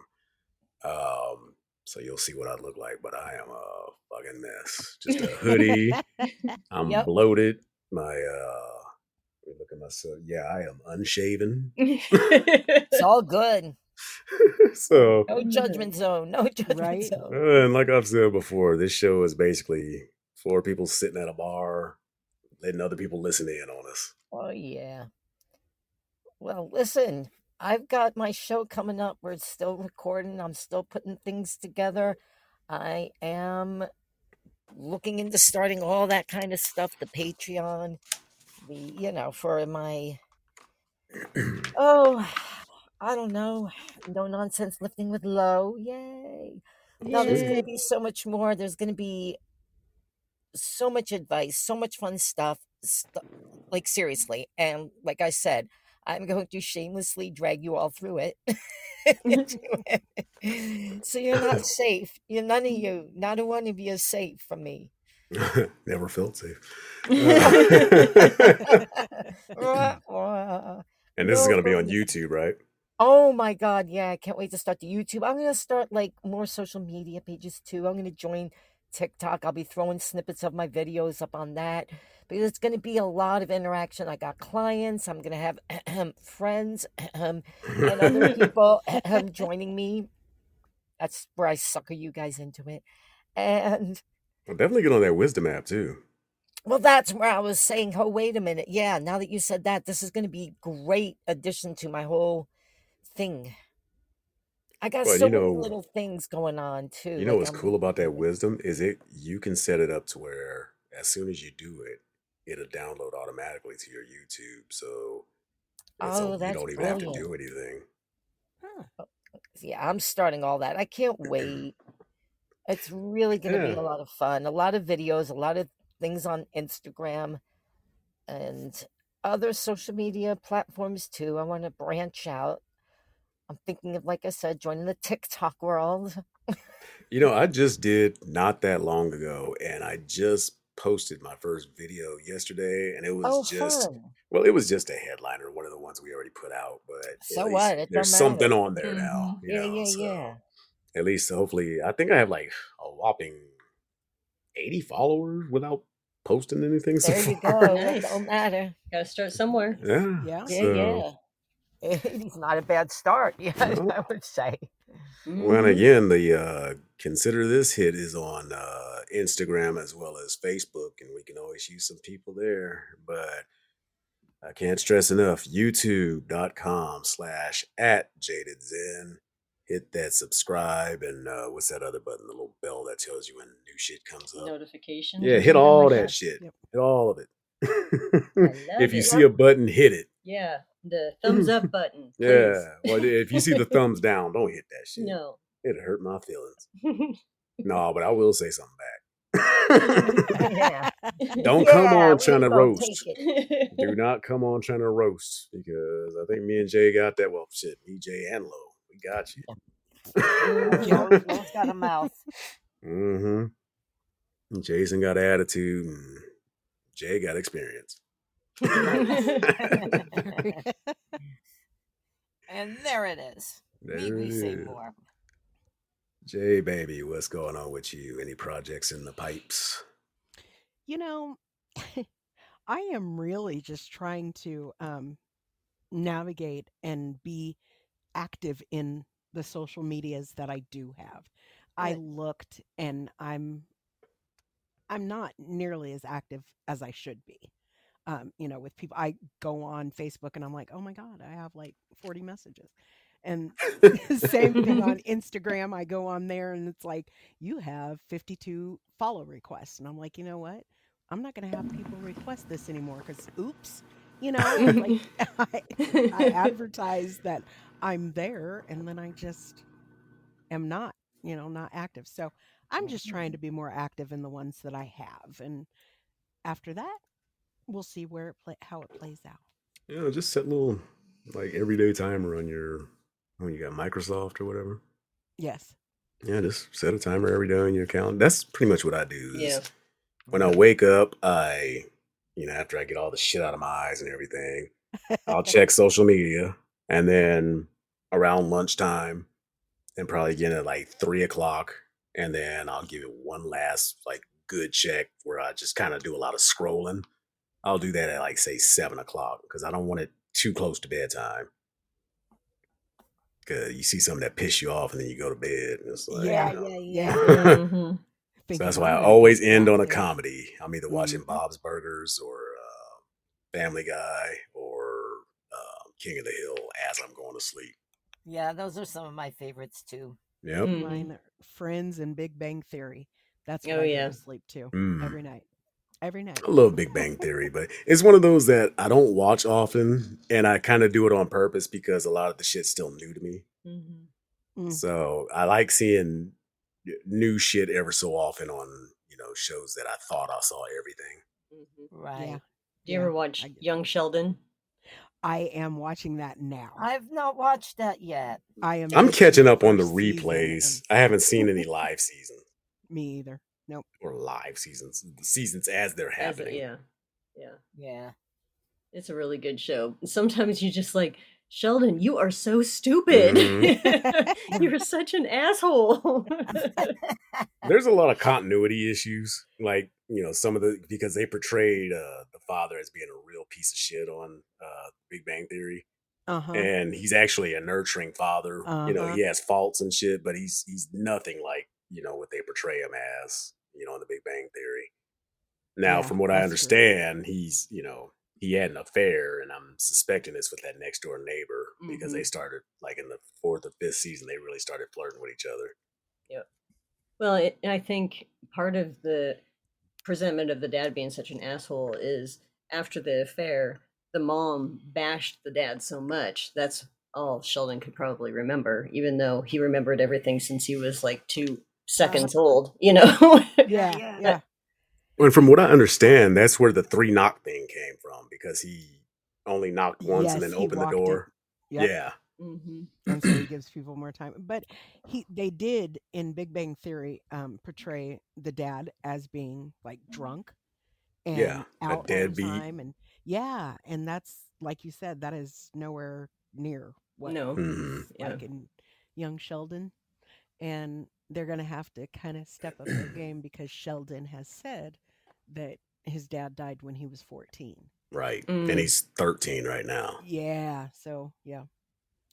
Um, so you'll see what I look like, but I am a fucking mess. Just a hoodie. I'm Yep. bloated. My uh, let me look at myself. Yeah, I am unshaven. It's all good. so, No judgment zone. No judgment Right. zone. and like I've said before, this show is basically four people sitting at a bar, letting other people listen in on us. Oh yeah. Well, listen, I've got my show coming up. We're still recording. I'm still putting things together. I am looking into starting all that kind of stuff, the Patreon, the you know, for my oh, I don't know, no nonsense lifting with Lo. Yay. No, there's going to be so much more. There's going to be so much advice, so much fun stuff. St- like seriously, and like I said, I'm going to shamelessly drag you all through it. so you're not safe. You're none of mm. you, not a one of you is safe from me. Never felt safe. Uh, Wah. and this is going to be on YouTube, right? Oh my god, yeah, I can't wait to start the YouTube. I'm gonna start like more social media pages too. I'm gonna join TikTok. I'll be throwing snippets of my videos up on that. Because it's gonna be a lot of interaction. I got clients, I'm gonna have friends and other people joining me. That's where I sucker you guys into it. And Well, definitely get on that wisdom app too. well, that's where I was saying, oh, wait a minute. Yeah, now that you said that, this is going to be great addition to my whole thing. I got Well, so you many know- little things going on too. You know like what's I'm- cool about that wisdom is it you can set it up to where as soon as you do it, it'll download automatically to your YouTube. So it's Oh, a- that's you don't even have to brilliant. do anything. Huh. Oh, yeah, I'm starting all that. I can't wait. It's really going to be Yeah. a lot of fun. A lot of videos, a lot of things on Instagram and other social media platforms too. I want to branch out. I'm thinking of, like I said, joining the TikTok world. You know, I just did not that long ago, and I just posted my first video yesterday, and it was Oh, just fun. well, it was just a headliner, one of the ones we already put out. But So what? It there's something matter. on there now. Mm-hmm. You Yeah, know, yeah, so yeah. At least, hopefully, I think I have like a whopping eighty followers without posting anything so There you far. go. It Nice. don't matter. Gotta start somewhere. Yeah, Yeah. Yeah, so, yeah. It's not a bad start, yeah, No. I would say. Well, and Mhm. again, the uh, consider this hit is on uh, Instagram as well as Facebook, and we can always use some people there. But I can't stress enough: YouTube.com slash at Jaded Zen. Hit that subscribe and uh, what's that other button? The little bell that tells you when new shit comes up. Notifications. Yeah, hit all like that shit. Yep. Hit all of it. if you it. see a button, hit it. Yeah, the thumbs up button. please. Yeah. Well, if you see the thumbs down, don't hit that shit. No. It'll hurt my feelings. No, but I will say something back. Yeah. Don't come on we trying to roast. Do not come on trying to roast because I think me and Jay got that. Well, shit, me, Jay, and Lo, we got you. Lo's- Lo's got a mouth. mm-hmm. Jason got attitude, and Jay got experience. And there it is. There Need we it say is. more? Jay, baby, what's going on with you? Any projects in the pipes? You know, I am really just trying to um, navigate and be active in the social medias that I do have. I looked and I'm I'm not nearly as active as I should be. Um, you know, with people I go on Facebook and I'm like, "Oh my god, I have like 40 messages." And same thing on Instagram. I go on there and it's like, you have 52 follow requests. And I'm like, you know what? I'm not going to have people request this anymore because, oops, you know, like I, I advertise that I'm there and then I just am not, you know, not active. So I'm just trying to be more active in the ones that I have. And after that, we'll see where it play, how it plays out. You know, just set little like everyday timer on your when you got Microsoft or whatever. Yes. Yeah, just set a timer every day on your account. That's pretty much what I do. Yeah. When I wake up, I, you know, after I get all the shit out of my eyes and everything, I'll check social media. And then around lunchtime and probably again at like three o'clock. And then I'll give it one last like good check where I just kind of do a lot of scrolling. I'll do that at like say seven o'clock because I don't want it too close to bedtime. Cause you see something that piss you off and then you go to bed. And it's like, Yeah, you know. yeah, Yeah. yeah. Mhm. So that's why I "Oh, always end on a comedy. I'm either watching Mhm. Bob's Burgers or uh, Family Guy or um, King of the Hill as I'm going to sleep. Yeah, those are some of my favorites too. Yep. Mine Friends and Big Bang Theory. That's what Oh, I yeah. go to sleep too Mm. every night. Every night. I love Big Bang Theory, but it's one of those that I don't watch often, and I kind of do it on purpose because a lot of the shit's still new to me. Mhm. Mm. So I like seeing new shit ever so often on you know shows that I thought I saw everything. Mhm. Right. Yeah. Do you Yeah, ever watch I get Young Sheldon? I am watching that now. I've not watched that yet. I am. I'm catching up on the first season replays. I haven't seen any live seasons and Me either. Nope. or live seasons, seasons as they're As a- happening. yeah. Yeah. Yeah. It's a really good show. Sometimes you just like, Sheldon, you are so stupid. You're such an asshole. There's a lot of continuity issues, like you know some of the because they portrayed uh, the father as being a real piece of shit on uh, Big Bang Theory, Uh huh. and he's actually a nurturing father. You know Uh-huh. he has faults and shit, but he's he's nothing like you know what they portray him as. You know in the Big Bang Theory. Now, Yeah, from what I that's true. understand, he's you know he had an affair, and I'm suspecting it's with that next door neighbor because they Mhm. started like in the fourth or fifth season, they really started flirting with each other. Yeah, well, it, I think part of the presentment of the dad being such an asshole is after the affair, the mom bashed the dad so much. That's all Sheldon could probably remember, even though he remembered everything since he was like two seconds old, you know? Yeah. yeah. Yeah. And from what I understand, that's where the three knock thing came from because he only knocked once and then opened the door. Yep. Yeah. hmm and so he gives people more time. But he they did in Big Bang Theory um, portray the dad as being like drunk and Yeah, a out all the time, and yeah, and that's like you said, that is nowhere near what No. hmm is Yeah. like in young Sheldon, and they're gonna have to kind of step up their game because Sheldon has said that his dad died when he was fourteen. Right. Mm. And he's 13 right now. Yeah, so yeah,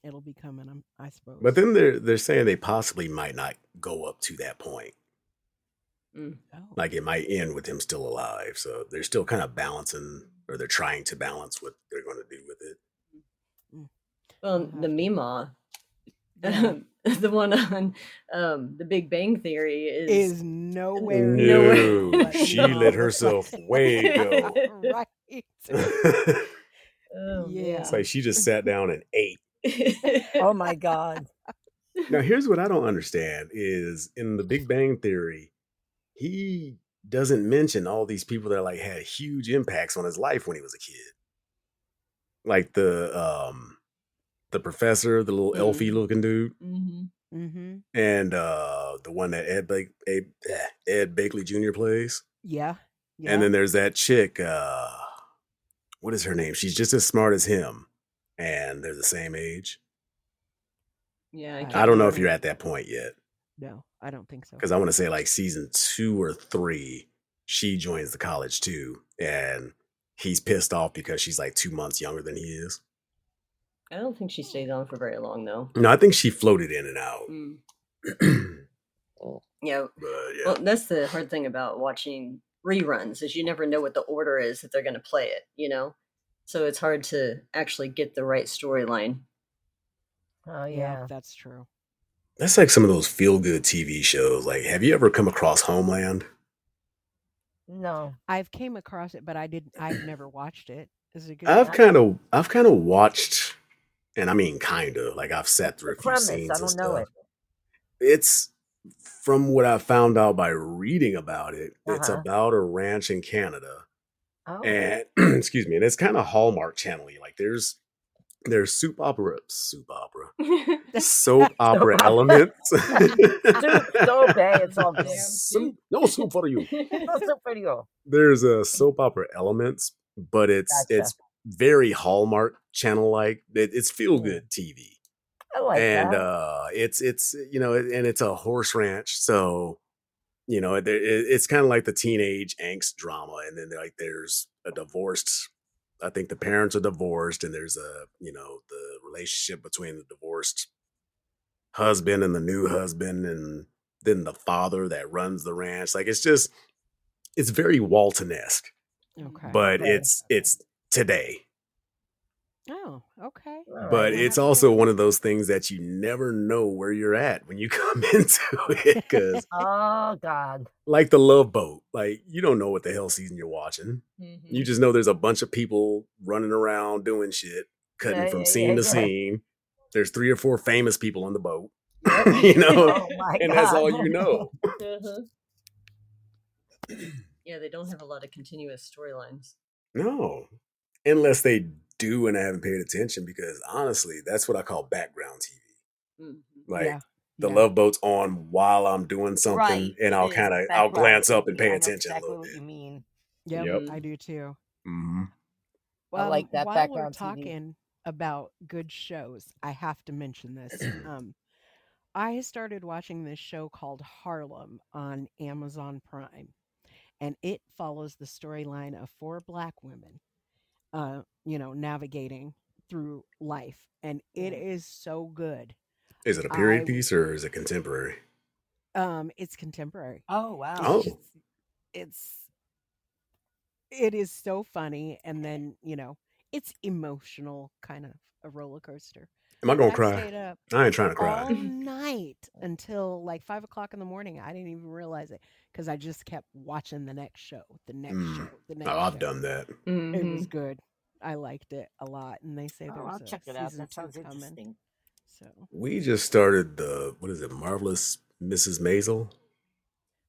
it'll be coming. I'm, I suppose. But then they're they're saying they possibly might not go up to that point. oh. Like it might end with him still alive. So they're still kind of balancing or they're trying to balance what they're going to do with it. Well, We'll the have Meemaw, Yeah. the one on um, The Big Bang Theory is. is nowhere Nowhere. No, near she what- let herself way go. right. it's oh, Yeah. like she just sat down and ate. Oh my God. Now, here's what I don't understand is in the Big Bang Theory, he doesn't mention all these people that like had huge impacts on his life when he was a kid. Like the um the professor, the little Mhm. elfy looking dude, hmm Mm-hmm. and uh the one that Ed Bake Ed, Ed Begley Jr. plays. Yeah. Yeah. And then there's that chick, uh what is her name? She's just as smart as him, and they're the same age. Yeah, I can't I don't know if you're at that point yet. no, I don't think so. because I want to say like season two or three, she joins the college too, and he's pissed off because she's like two months younger than he is. I don't think she stays on for very long, though. No, I think she floated in and out. Mm. but Yeah. yeah, Well, that's the hard thing about watching reruns is you never know what the order is that they're going to play it. You know, so it's hard to actually get the right storyline. Oh yeah, yeah. that's true. that's like some of those feel good TV shows. Like, have you ever come across Homeland? No. I've came across it, but I didn't. I've never watched it. Is it good? I've kind of, I've kind of watched, and I mean, kind of like I've sat through The a few scenes I don't know it. It's from what I found out by reading about it. It's Uh-huh. about a ranch in Canada Oh. and excuse me, and it's kind of Hallmark channel Like there's there's soup opera, soup opera, soap opera elements. Soup, soap? It's all Soup- no soup for you. No soup for you. There's a soap opera elements, but it's Gotcha. it's very Hallmark channel like. It, it's feel good TV. I like and that. uh it's it's you know and it's a horse ranch so you know it, it, it's kind of like the teenage angst drama and then like there's a divorced i think the parents are divorced and there's a you know the relationship between the divorced husband and the new husband and then the father that runs the ranch like it's just it's very walton-esque Okay. but Right. it's it's today oh, okay. But right. it's also one of those things that you never know where you're at when you come into it because Oh God. like the love boat like you don't know what the hell season you're watching Mm-hmm. you just know there's a bunch of people running around doing shit cutting Yeah, from yeah, scene yeah, to yeah. scene there's three or four famous people on the boat you know Oh my and that's all you know Uh-huh. yeah, they don't have a lot of continuous storylines. no unless they do and i haven't paid attention because honestly that's what i call background tv Mhm. like yeah. the yeah. love boat's on while i'm doing something Right, and i'll kind of i'll glance up and TV. pay I attention exactly a little what bit you mean. Yep, Yep. I do too. hmm I like that while background we're TV. talking about good shows, I have to mention this. Um, I started watching this show called Harlem on Amazon Prime, and it follows the storyline of four black women, uh, you know, navigating through life, and it is so good. is it a period I- piece or is it contemporary Um, it's contemporary. Oh wow. Oh. It's, it's it is so funny, and then you know, it's emotional, kind of a roller coaster. Am i gonna I cry up i ain't trying to cry all night until like five o'clock in the morning. I didn't even realize it because I just kept watching the next show, the next Mm. show, the next. oh, i've show. done that It Mhm. was good. I liked it a lot, and they say Oh, there's I'll a check it out. season That two sounds coming. interesting. So, we just started the what is it marvelous mrs maisel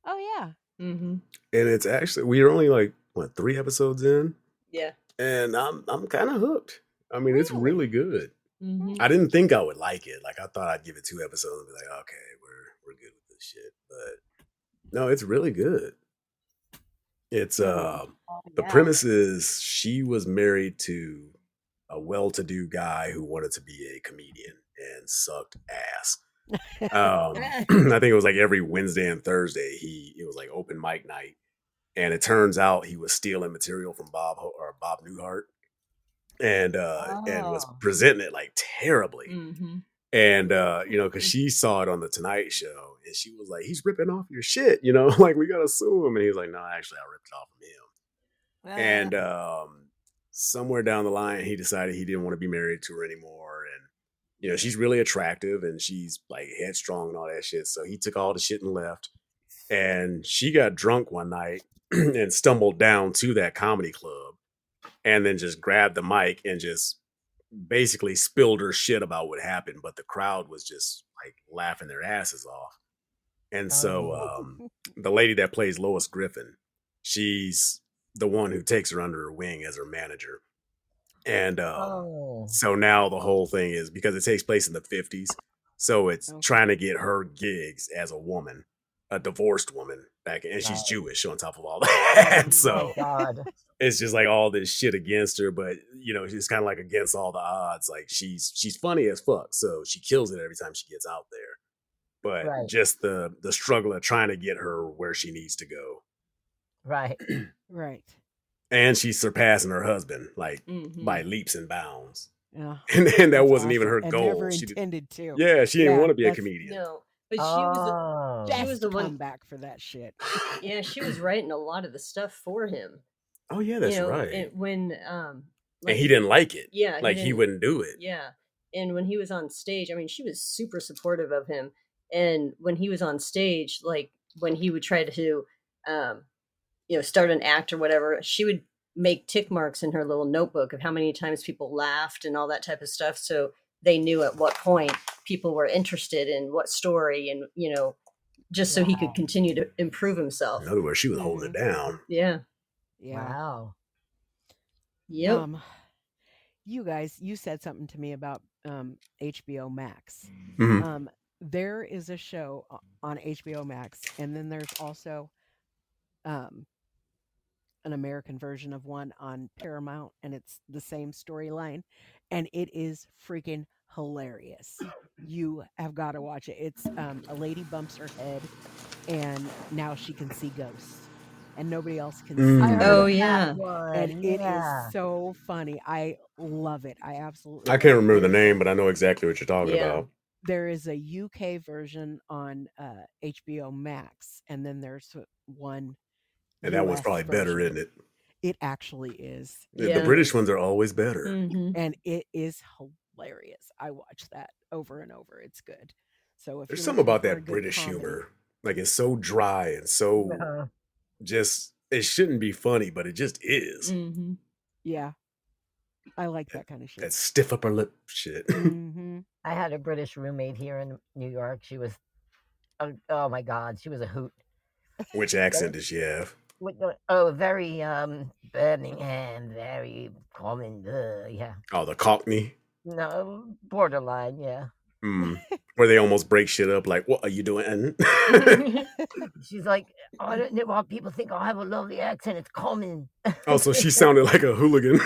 oh yeah, Mhm. and it's actually we are only like what three episodes in Yeah. and i'm i'm kind of hooked i mean it's Really? really good Mhm. i didn't think i would like it like i thought i'd give it two episodes and be like okay we're we're good with this shit but no it's really good it's uh Oh, the premise is she was married to a well-to-do guy who wanted to be a comedian and sucked ass um, I think it was like every Wednesday and Thursday. He it was like open mic night, and it turns out he was stealing material from Bob Ho- or Bob Newhart, and uh, and was Oh. presenting it like terribly. Mhm. And uh, you know, because she saw it on the Tonight Show, and she was like, "He's ripping off your shit," you know, like we gotta sue him. And he was like, "No, actually, I ripped it off from him." and um, somewhere down the line he decided he didn't want to be married to her anymore and you know she's really attractive and she's like headstrong and all that shit so he took all the shit and left and she got drunk one night and stumbled down to that comedy club and then just grabbed the mic and just basically spilled her shit about what happened but the crowd was just like laughing their asses off and so Oh. um the lady that plays Lois Griffin, she's the one who takes her under her wing as her manager. And uh, oh. so now the whole thing is because it takes place in the 50s. So it's Okay. trying to get her gigs as a woman, a divorced woman back and she's Jewish on top of all that. Oh so my God. It's just like all this shit against her, but you know, she's kind of like against all the odds. Like she's she's funny as fuck, so she kills it every time she gets out there. But Right. just the the struggle of trying to get her where she needs to go, Right. right. and she's surpassing her husband like Mhm. by leaps and bounds. Yeah, And then that wasn't even her and goal. Never She did, intended to. yeah, she didn't Yeah, want to be a comedian. No, but she was. Oh. she was the one- back for that shit. Yeah, she was writing a lot of the stuff for him. Oh yeah, that's you know, right. and when um, and he didn't like it. Yeah, like he didn't- wouldn't do it. Yeah. And when he was on stage, I mean, she was super supportive of him. And when he was on stage, like when he would try to, um, you know, start an act or whatever, she would make tick marks in her little notebook of how many times people laughed and all that type of stuff. So they knew at what point people were interested in what story and, you know, just so he could continue to improve himself. In other words, she was holding it down. Yeah. Yeah. Wow. Yep. Um, you guys, you said something to me about um, HBO Max. Mhm. Um, there is a show on HBO Max, and then there's also um, an American version of one on Paramount, and it's the same storyline, and it is freaking hilarious. You have got to watch it. It's um, a lady bumps her head, and now she can see ghosts, and nobody else can Mm. see. I Oh yeah. one, and it is yeah. so funny. I love it. I absolutely. I can't it. remember the name, but I know exactly what you're talking Yeah. about. There is a UK version on uh, HBO Max, and then there's one. And that one's US probably better, isn't it? It actually is, The- The British ones are always better. hmm and it is hilarious. I watch that over and over. It's good. So if There's you're something about that British comedy- humor. Like it's so dry and so Uh, just it shouldn't be funny, but it just is. hmm yeah, I like that kind of shit. That stiff upper lip shit. hmm I had a British roommate here in New York. She was, oh, oh my God, she was a hoot. Which accent does she have? Oh, very um Birmingham, very common. Uh, yeah, Oh, the Cockney. no, borderline. Yeah, Mm. Where they almost break shit up like, what are you doing? she's like, "Oh, I don't know why people think I have a lovely accent. It's common. oh, so she sounded like a hooligan.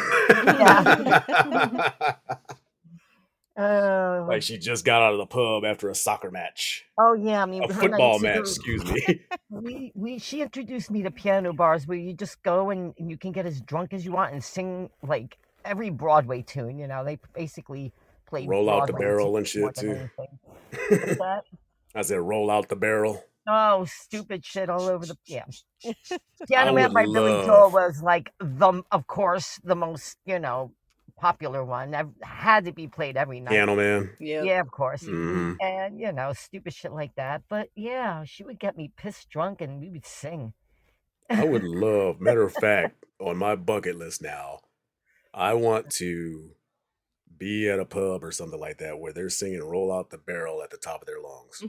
Uh, like she just got out of the pub after a soccer match. oh yeah, I mean, A her and I football to match, excuse me. we we she introduced me to piano bars where you just go and, and you can get as drunk as you want and sing like every Broadway tune. You know, they basically play Roll out the barrel and shit, too. anything. What's that? I said, roll out the barrel. Oh, stupid shit all over the yeah. Piano Man would by Billy Joel was like the of course the most you know popular one. I've had to be played every night. Piano Man. Yep. Yeah, of course. Mhm. And you know, stupid shit like that. But yeah, she would get me pissed drunk and we would sing. I would love, matter of fact, on my bucket list now, I want to be at a pub or something like that where they're singing "Roll Out the Barrel" at the top of their lungs.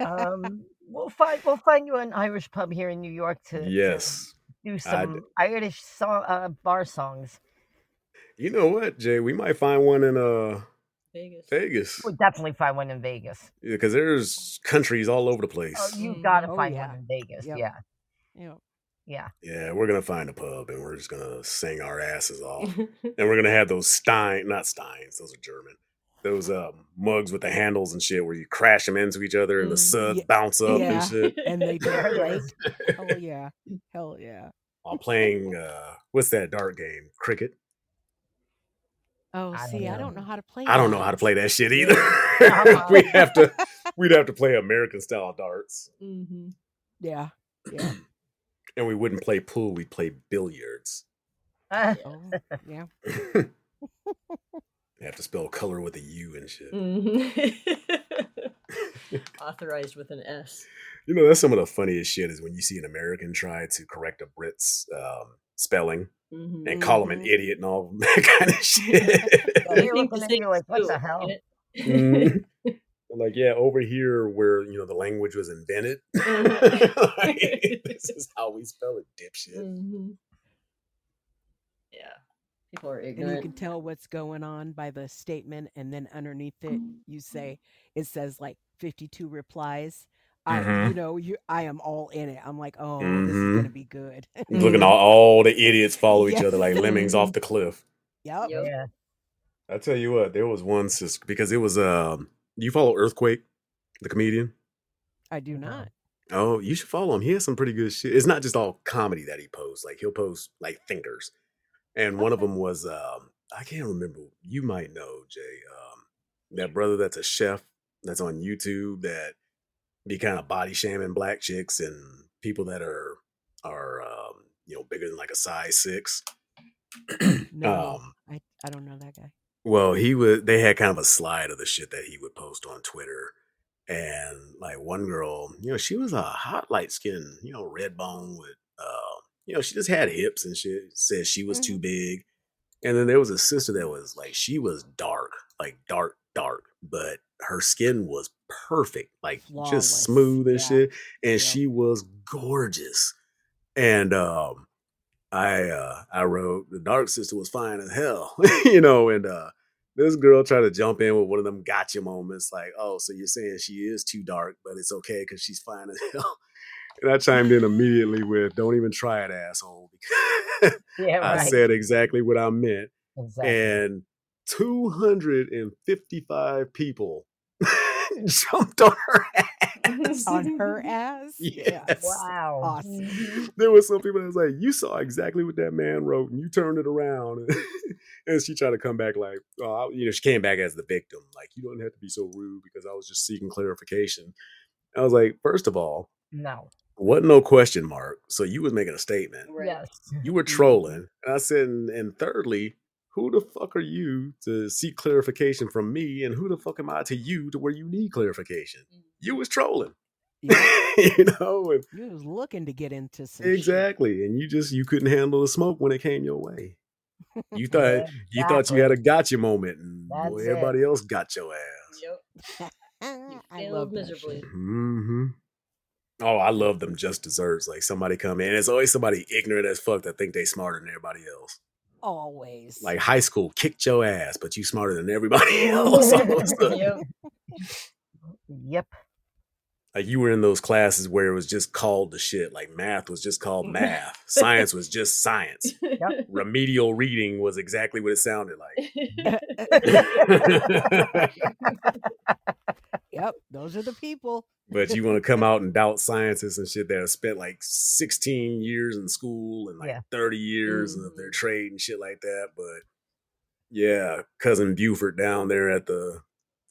um, we'll find we'll find you an Irish pub here in New York to, to Yes. do I'd- some Irish song, uh, bar songs. You know what, Jay? We might find one in uh Vegas. Vegas We'll definitely find one in Vegas. because there's countries all over the Oh, place. you Mm. gotta Oh, find yeah. one in Vegas. Yep. Yeah, Yeah. Yeah. Yeah, we're gonna find a pub and we're just gonna sing our asses off, and we're gonna have those Stein, not Steins, those are German. Those um, mugs with the handles and shit where you crash them into each other and the Mm. suds Yeah. bounce up Yeah. and shit. And they There it break. is. Hell yeah. Hell yeah. While playing uh, what's that dart game? Cricket. Oh, I don't see, I don't know. know how to play. I don't know how to play that shit either. Uh-huh. we have to we'd have to play American style darts. hmm Yeah. Yeah. And we wouldn't play pool, we'd play billiards. Uh, Oh, yeah. You have to spell color with a U and shit. Authorized with an S. You know, that's some of the funniest shit is when you see an American try to correct a Brit's um, spelling hmm and call him an Mhm. idiot and all that kind of shit. Yeah, you're think looking the at you same like, what the hell? get it? Mhm. Like, yeah, over here where, you know, the language was invented, Mhm. like, this is how we spell it, dipshit. Mhm. Yeah. People are ignorant And you can tell what's going on by the statement, and then underneath it, you say it says like 52 replies. I, you Mhm. know, you, I am all in it. I'm like, oh, this is gonna be good. Looking all, all the idiots follow each Yeah. other like lemmings off the cliff. yep. Yep. yeah. I tell you what, there was one sister because it was um. You follow Earthquake, the comedian? I do not. Oh, you should follow him. He has some pretty good shit. It's not just all comedy that he posts. Like he'll post like thinkers, and one of them was um. I can't remember. You might know Jay. Um, that brother that's a chef that's on YouTube that be kind of body shaming black chicks and people that are are um you know bigger than like a size six. No, um, I, I don't know that guy. Well, he would. They had kind of a slide of the shit that he would post on Twitter, and like one girl, you know, she was a hot light skin, you know, red bone with, uh, you know, she just had hips and shit. Said she was too big, and then there was a sister that was like, she was dark, like dark, dark, but her skin was perfect, like Flawless. just smooth and Yeah. shit, and Yep. she was gorgeous, and um I uh I wrote the Dark Sister was fine as hell, you know, and uh this girl tried to jump in with one of them gotcha moments, like, oh, so you're saying she is too dark, but it's okay because she's fine as hell. And I chimed in immediately with, "Don't even try it, asshole." Yeah, I said exactly what I meant, exactly. and 255 people jumped on her ass. On her ass? Yes. wow. Awesome. Mhm. There was some people that was like, "You saw exactly what that man wrote, and you turned it around." and she tried to come back like, "Oh, you know," she came back as the victim, like, "You don't have to be so rude because I was just seeking clarification." I was like, first of all, No. wasn't no question mark, so you was making a statement. Right. Yes. You were trolling. And I said, and, and thirdly, who the fuck are you to seek clarification from me? And who the fuck am I to you to where you need clarification? You was trolling. Yeah. you know, and You was looking to get into some shit. exactly. And you just you couldn't handle the smoke when it came your way. You thought Yeah, you thought you had a gotcha moment, and That's boy, it. everybody else got your ass. Yep. You I love that miserably. shit. hmm Oh, I love them just desserts. Like somebody come in, it's always somebody ignorant as fuck that think they smarter than everybody else. Always. Like high school kicked your ass, but you smarter than everybody else. all of a sudden. Yep. Yep. Like you were in those classes where it was just called the shit. Like math was just called math, science was just science. Remedial reading was exactly what it sounded like. yep, those are the people. but you want to come out and doubt scientists and shit that have spent like 16 years in school and like Yeah. 30 years of their Mhm. trade and shit like that. But yeah, cousin Buford down there at the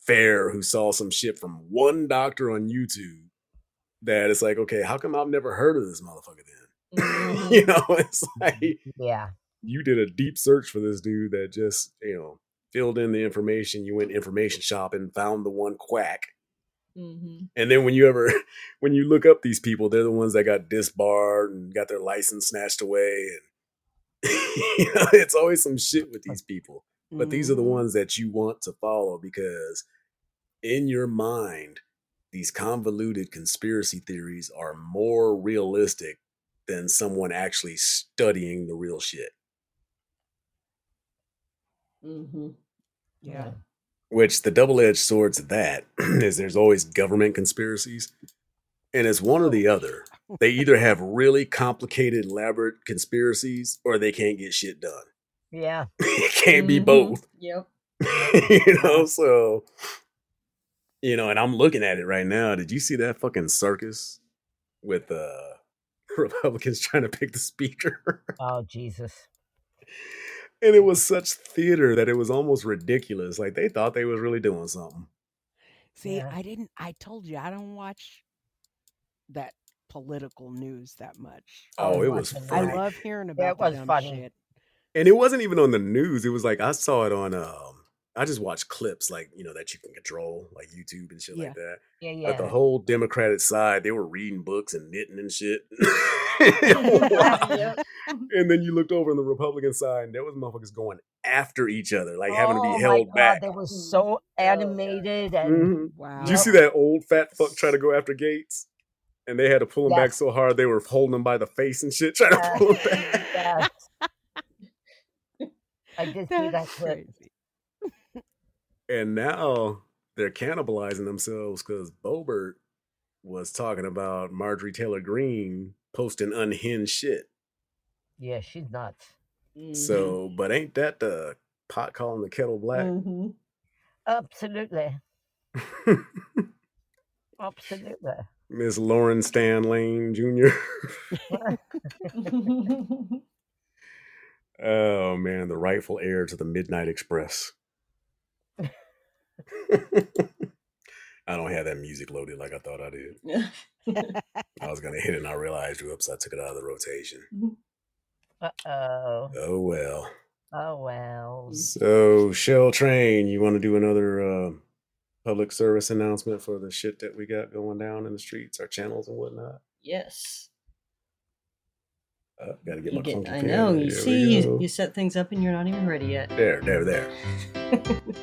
fair who saw some shit from one doctor on YouTube that it's like, okay, how come I've never heard of this motherfucker then? Mhm. you know, it's like Yeah. you did a deep search for this dude that just, you know, filled in the information. You went information shopping, found the one quack. Mhm. And then when you ever when you look up these people, they're the ones that got disbarred and got their license snatched away. And you know, it's always some shit with these people. But these are the Mhm. ones that you want to follow because in your mind, these convoluted conspiracy theories are more realistic than someone actually studying the real shit. Mhm. Yeah. Which the double edged sword to that is there's always government conspiracies. And it's one or the other. They either have really complicated, elaborate conspiracies or they can't get shit done. Yeah. it can't be Mhm. both. Yep. you know, so you know, and I'm looking at it right now. Did you see that fucking circus with uh Republicans trying to pick the speaker? Oh Jesus. and it was such theater that it was almost ridiculous. Like they thought they was really doing something. See, Yeah. I didn't. I told you I don't watch that political news that much. Oh, it was watching I love hearing Yeah, about it was dumb funny. shit. and it wasn't even on the news. It was like I saw it on um I just watched clips like, you know, that you can control, like YouTube and shit Yeah. like that. Yeah, But the whole Democratic side, they were reading books and knitting and shit. And then you looked over on the Republican side, and there was motherfuckers going after each other, like having to Oh be my held God, back. They were so yeah. animated and Mhm. Wow. Did you see that old fat fuck try to go after Gaetz? And they had to pull him back so hard they were holding him by the face and shit, trying to pull him back. yes. I did see that clip. crazy. And now they're cannibalizing themselves because Boebert was talking about Marjorie Taylor Greene posting unhinged shit. Yeah, she's nuts. Mhm. So, but ain't that the pot calling the kettle black? Mhm. Absolutely. Absolutely. Miss Lauren Stan Lane Jr. oh man, the rightful heir to the Midnight Express. I don't have that music loaded like I thought I did. I was gonna hit it and I realized, whoops, I took it out of the rotation. Uh oh. Oh well. Oh well. So Shell Train, you want to do another uh, public service announcement for the shit that we got going down in the streets, our channels and whatnot? yes. Uh, gotta get You my get, I know. You There we see, you, you set things up and you're not even ready yet. There, there, there.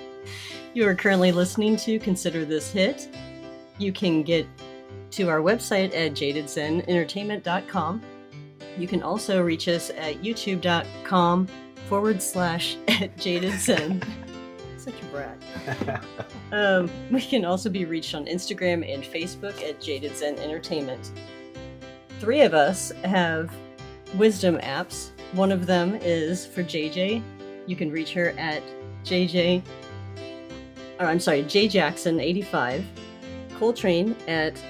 You are currently listening to Consider This Hit. You can get to our website at jadedzenentertainment.com. You can also reach us at youtube.com forward slash at Jaded Zen. Such a brat. Um, we can also be reached on Instagram and Facebook at Jaded Zen Entertainment. Three of us have wisdom apps. One of them is for JJ. You can reach her at JJ, or I'm sorry, J Jackson 85, Coltrane at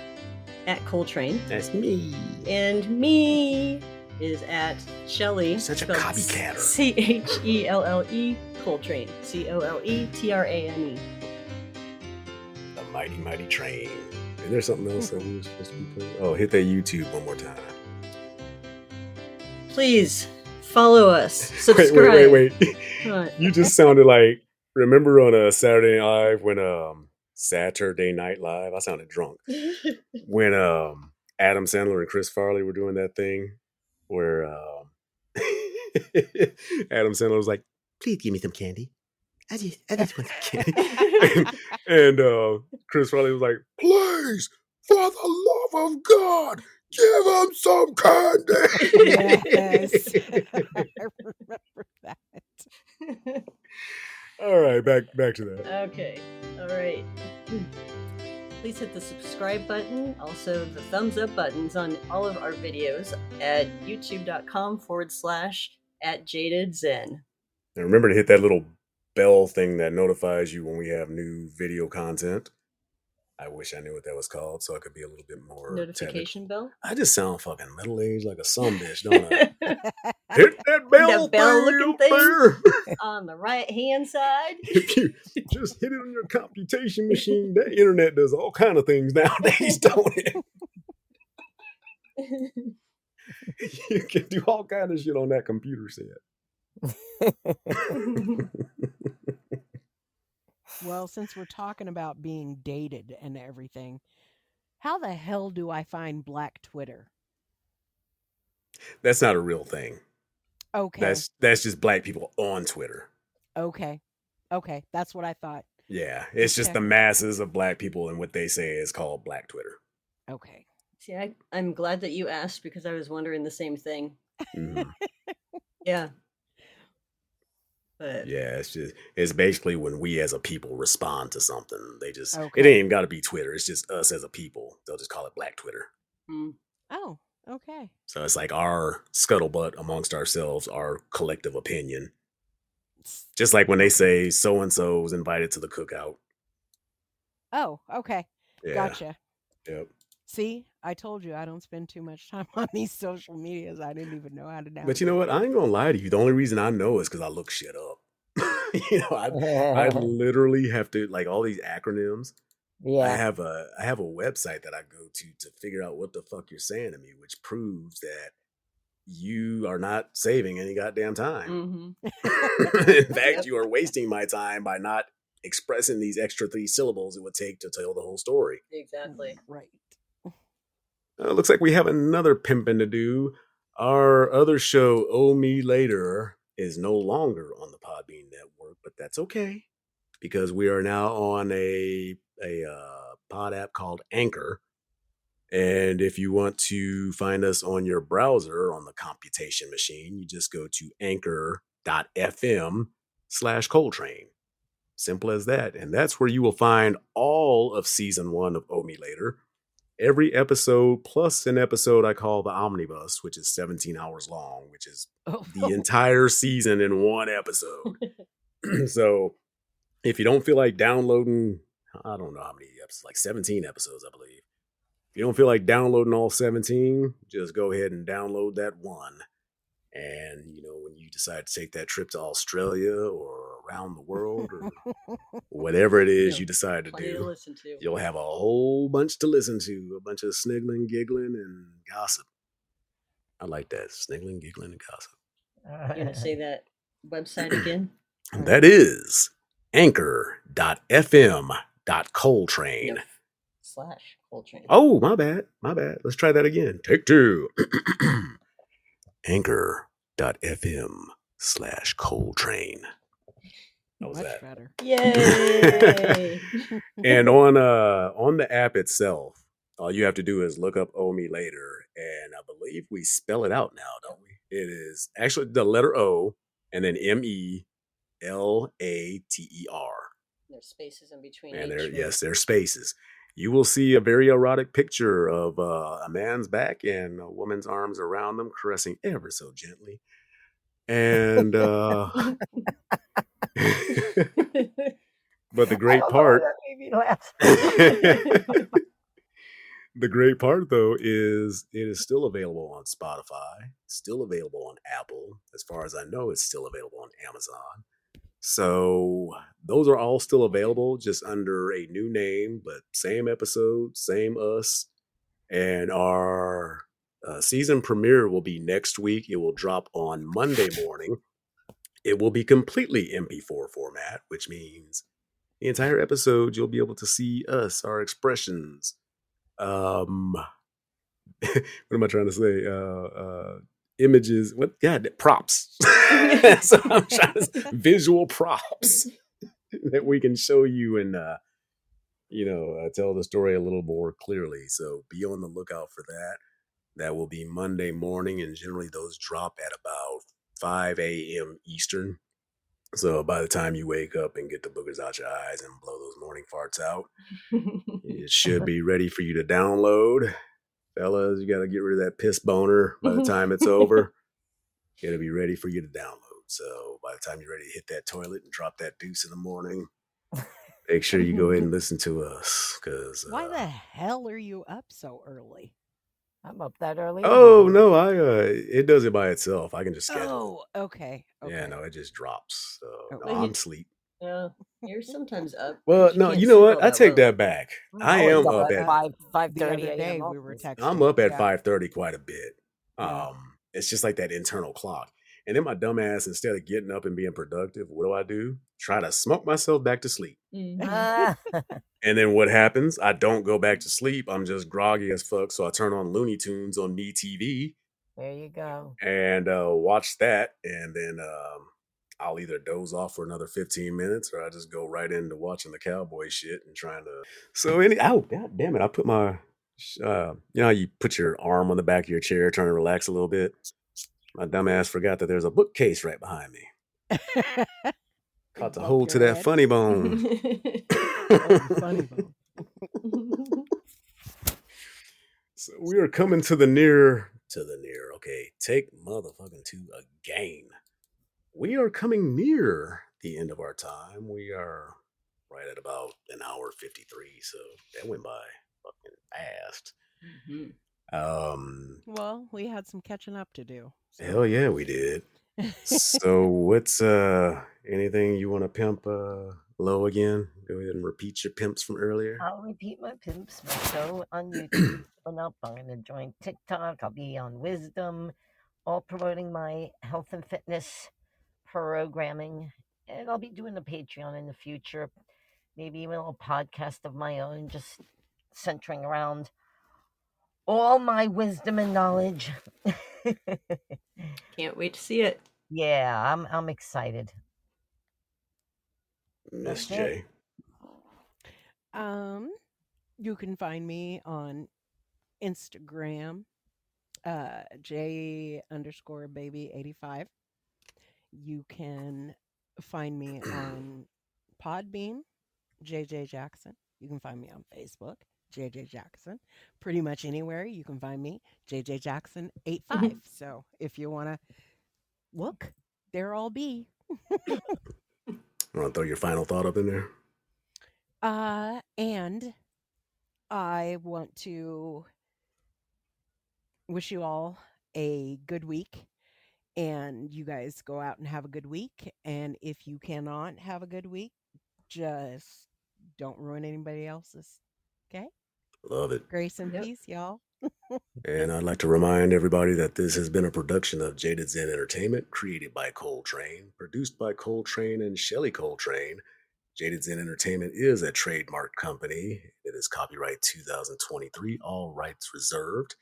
at Coltrane, That's me. and me is at Shelly. Such a copycatter. C H E L L E Coltrane. C O L E T R A N E. The mighty, mighty train. Is there something else that we were supposed to be playing? Oh, hit that YouTube one more time. Please follow us. Subscribe. Wait, wait, wait, wait. You just sounded like remember on a Saturday Night Live when um Saturday Night Live. I sounded drunk when um Adam Sandler and Chris Farley were doing that thing where um Adam Sandler was like, "Please give me some candy. I just, I just want some candy." and uh, Chris Farley was like, "Please, for the love of God, give him some candy." Yes. I remember that. All right, back back to that. okay. All right. Please hit the subscribe button, also the thumbs up buttons on all of our videos at youtube.com forward slash at jaded zen. And remember to hit that little bell thing that notifies you when we have new video content. I wish I knew what that was called so I could be a little bit more Notification bell. I just sound fucking middle aged like a some bitch, don't I? hit that bell, bell looking thing. on the right hand side. if you just hit it on your computation machine, that internet does all kind of things nowadays, don't it? you can do all kind of shit on that computer set. Well, since we're talking about being dated and everything, how the hell do I find Black Twitter? That's not a real thing. Okay. That's that's just black people on Twitter. okay. Okay. That's what I thought. Yeah, it's just Okay. the masses of black people and what they say is called Black Twitter. Okay. See, I, I'm glad that you asked because I was wondering the same thing. Mhm. Yeah. But yeah, it's just it's basically when we as a people respond to something. They just it ain't even got to be Twitter. It's just us as a people. They'll just call it Black Twitter. mm, Oh, okay. So it's like our scuttlebutt amongst ourselves, our collective opinion. Just like when they say so and so was invited to the cookout. Oh, okay. Yeah. Gotcha. Yep. See, I told you I don't spend too much time on these social medias. I didn't even know how to navigate. But you know what? I ain't gonna lie to you. The only reason I know is because I look shit up. you know, I I literally have to like all these acronyms. Yeah. I have a I have a website that I go to to figure out what the fuck you're saying to me, which proves that you are not saving any goddamn time. mhm. In fact, you are wasting my time by not expressing these extra three syllables it would take to tell the whole story. exactly. Right. Uh, looks like we have another pimping to do. Our other show, Oh Me Later, is no longer on the Podbean network, but that's okay because we are now on a a uh, pod app called Anchor. And if you want to find us on your browser on the computation machine, you just go to anchor.fm slash Coltrane. Simple as that. And that's where you will find all of season one of Oh Me Later every episode plus an episode I call the Omnibus, which is 17 hours long, which is Oh, the entire season in one episode. so if you don't feel like downloading, I don't know how many episodes, like 17 episodes, I believe. If you don't feel like downloading all 17, just go ahead and download that one. And, you know, when you decide to take that trip to Australia or around the world or whatever it is Yeah, you decide to do, to to. you'll have a whole bunch to listen to, a bunch of sniggling, giggling, and gossip. I like that sniggling, giggling, and gossip. You gonna say that website again? That is anchor.fm.coltrane. No. Slash Coltrane. Oh, my bad. My bad. Let's try that again. Take two. anchor.fm slash Coltrane. How was much that? better. Yay! and on uh on the app itself all you have to do is look up "Owe Me Later," and I believe we spell it out now, don't we? It is actually the letter O and then M E L A T E R. There's spaces in between. And there, yes, there's spaces. You will see a very erotic picture of uh, a man's back and a woman's arms around them, caressing ever so gently. And uh, but the great I don't know why part, that made me laugh. the great part though is it is still available on Spotify, still available on Apple. As far as I know, it's still available on Amazon. So those are all still available, just under a new name, but same episode, same us. And our uh, season premiere will be next week. It will drop on Monday morning. It will be completely MP4 format, which means the entire episode you'll be able to see us, our expressions. Um, what am I trying to say? Uh, uh, images. What? God, props. so I'm trying to say, visual props that we can show you and uh, you know uh, tell the story a little more clearly. So be on the lookout for that. That will be Monday morning, and generally those drop at about 5 a.m. Eastern. So by the time you wake up and get the boogers out your eyes and blow those morning farts out, it should be ready for you to download. Fellas, you got to get rid of that piss boner by the time it's over. It'll be ready for you to download. So by the time you're ready to hit that toilet and drop that deuce in the morning, make sure you go ahead and listen to us. Because Why uh, the hell are you up so early? I'm up that early. oh no, I uh, it does it by itself. I can just schedule. Oh, okay. okay. Yeah, no, it just drops. So Oh, no, I'm sleep. Yeah, you're sometimes up. Well, but no, you know what? I take low. that back. I am up up at at five five thirty other day a.m. we were texting. I'm up at yeah. five thirty quite a bit. Yeah. Um, it's just like that internal clock. And then my dumbass, instead of getting up and being productive, what do I do? Try to smoke myself back to sleep. Mhm. Ah, And then what happens? I don't go back to sleep. I'm just groggy as fuck. So I turn on Looney Tunes on MeTV there you go. and uh, watch that. And then um, I'll either doze off for another 15 minutes or I just go right into watching the cowboy shit and trying to. So, any. Oh, god damn it. I put my. Uh, you know, how you put your arm on the back of your chair, trying to relax a little bit. My dumbass forgot that there's a bookcase right behind me. Caught the Bump hold to your that head. funny bone. Oh, funny bone. So we are coming to the near to the near. Okay, take motherfucking to again. We are coming near the end of our time. We are right at about an hour fifty three. So that went by fucking fast. Mhm. Um, Well, we had some catching up to do. so. hell yeah, we did. So what's uh anything you want to pimp uh Lo again? Go ahead and repeat your pimps from earlier. I'll repeat my pimps, my show on YouTube. Coming up, I'm going to join TikTok. I'll be on Wisdom, all promoting my health and fitness programming. And I'll be doing a Patreon in the future. Maybe even a little podcast of my own, just centering around all my wisdom and knowledge. Can't wait to see it. yeah, I'm I'm excited. Miss That's. J. Um, you can find me on Instagram, uh, J underscore baby eighty five. You can find me on Podbean, JJ Jackson. You can find me on Facebook, JJ Jackson. Pretty much anywhere you can find me, JJ Jackson eight five. So if you want to look, there I'll be. Want to throw your final thought up in there? Uh, and I want to wish you all a good week. And you guys go out and have a good week. And if you cannot have a good week, just don't ruin anybody else's. Okay? Love it. Grace and Yep. peace, y'all. And I'd like to remind everybody that this has been a production of Jaded Zen Entertainment, created by Coltrane, produced by Coltrane and Shelley Coltrane. Jaded Zen Entertainment is a trademark company. It is copyright 2023, all rights reserved.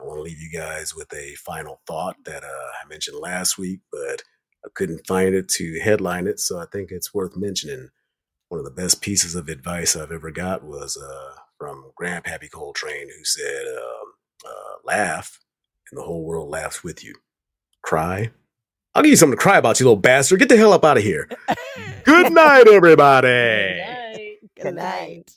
I want to leave you guys with a final thought that uh, I mentioned last week, but I couldn't find it to headline it, so I think it's worth mentioning. One of the best pieces of advice I've ever got was uh, from Grandpappy Coltrane, who said, um, uh, "Laugh, and the whole world laughs with you. Cry, I'll give you something to cry about, you little bastard. Get the hell up out of here. Good night, everybody. Good night. Good night.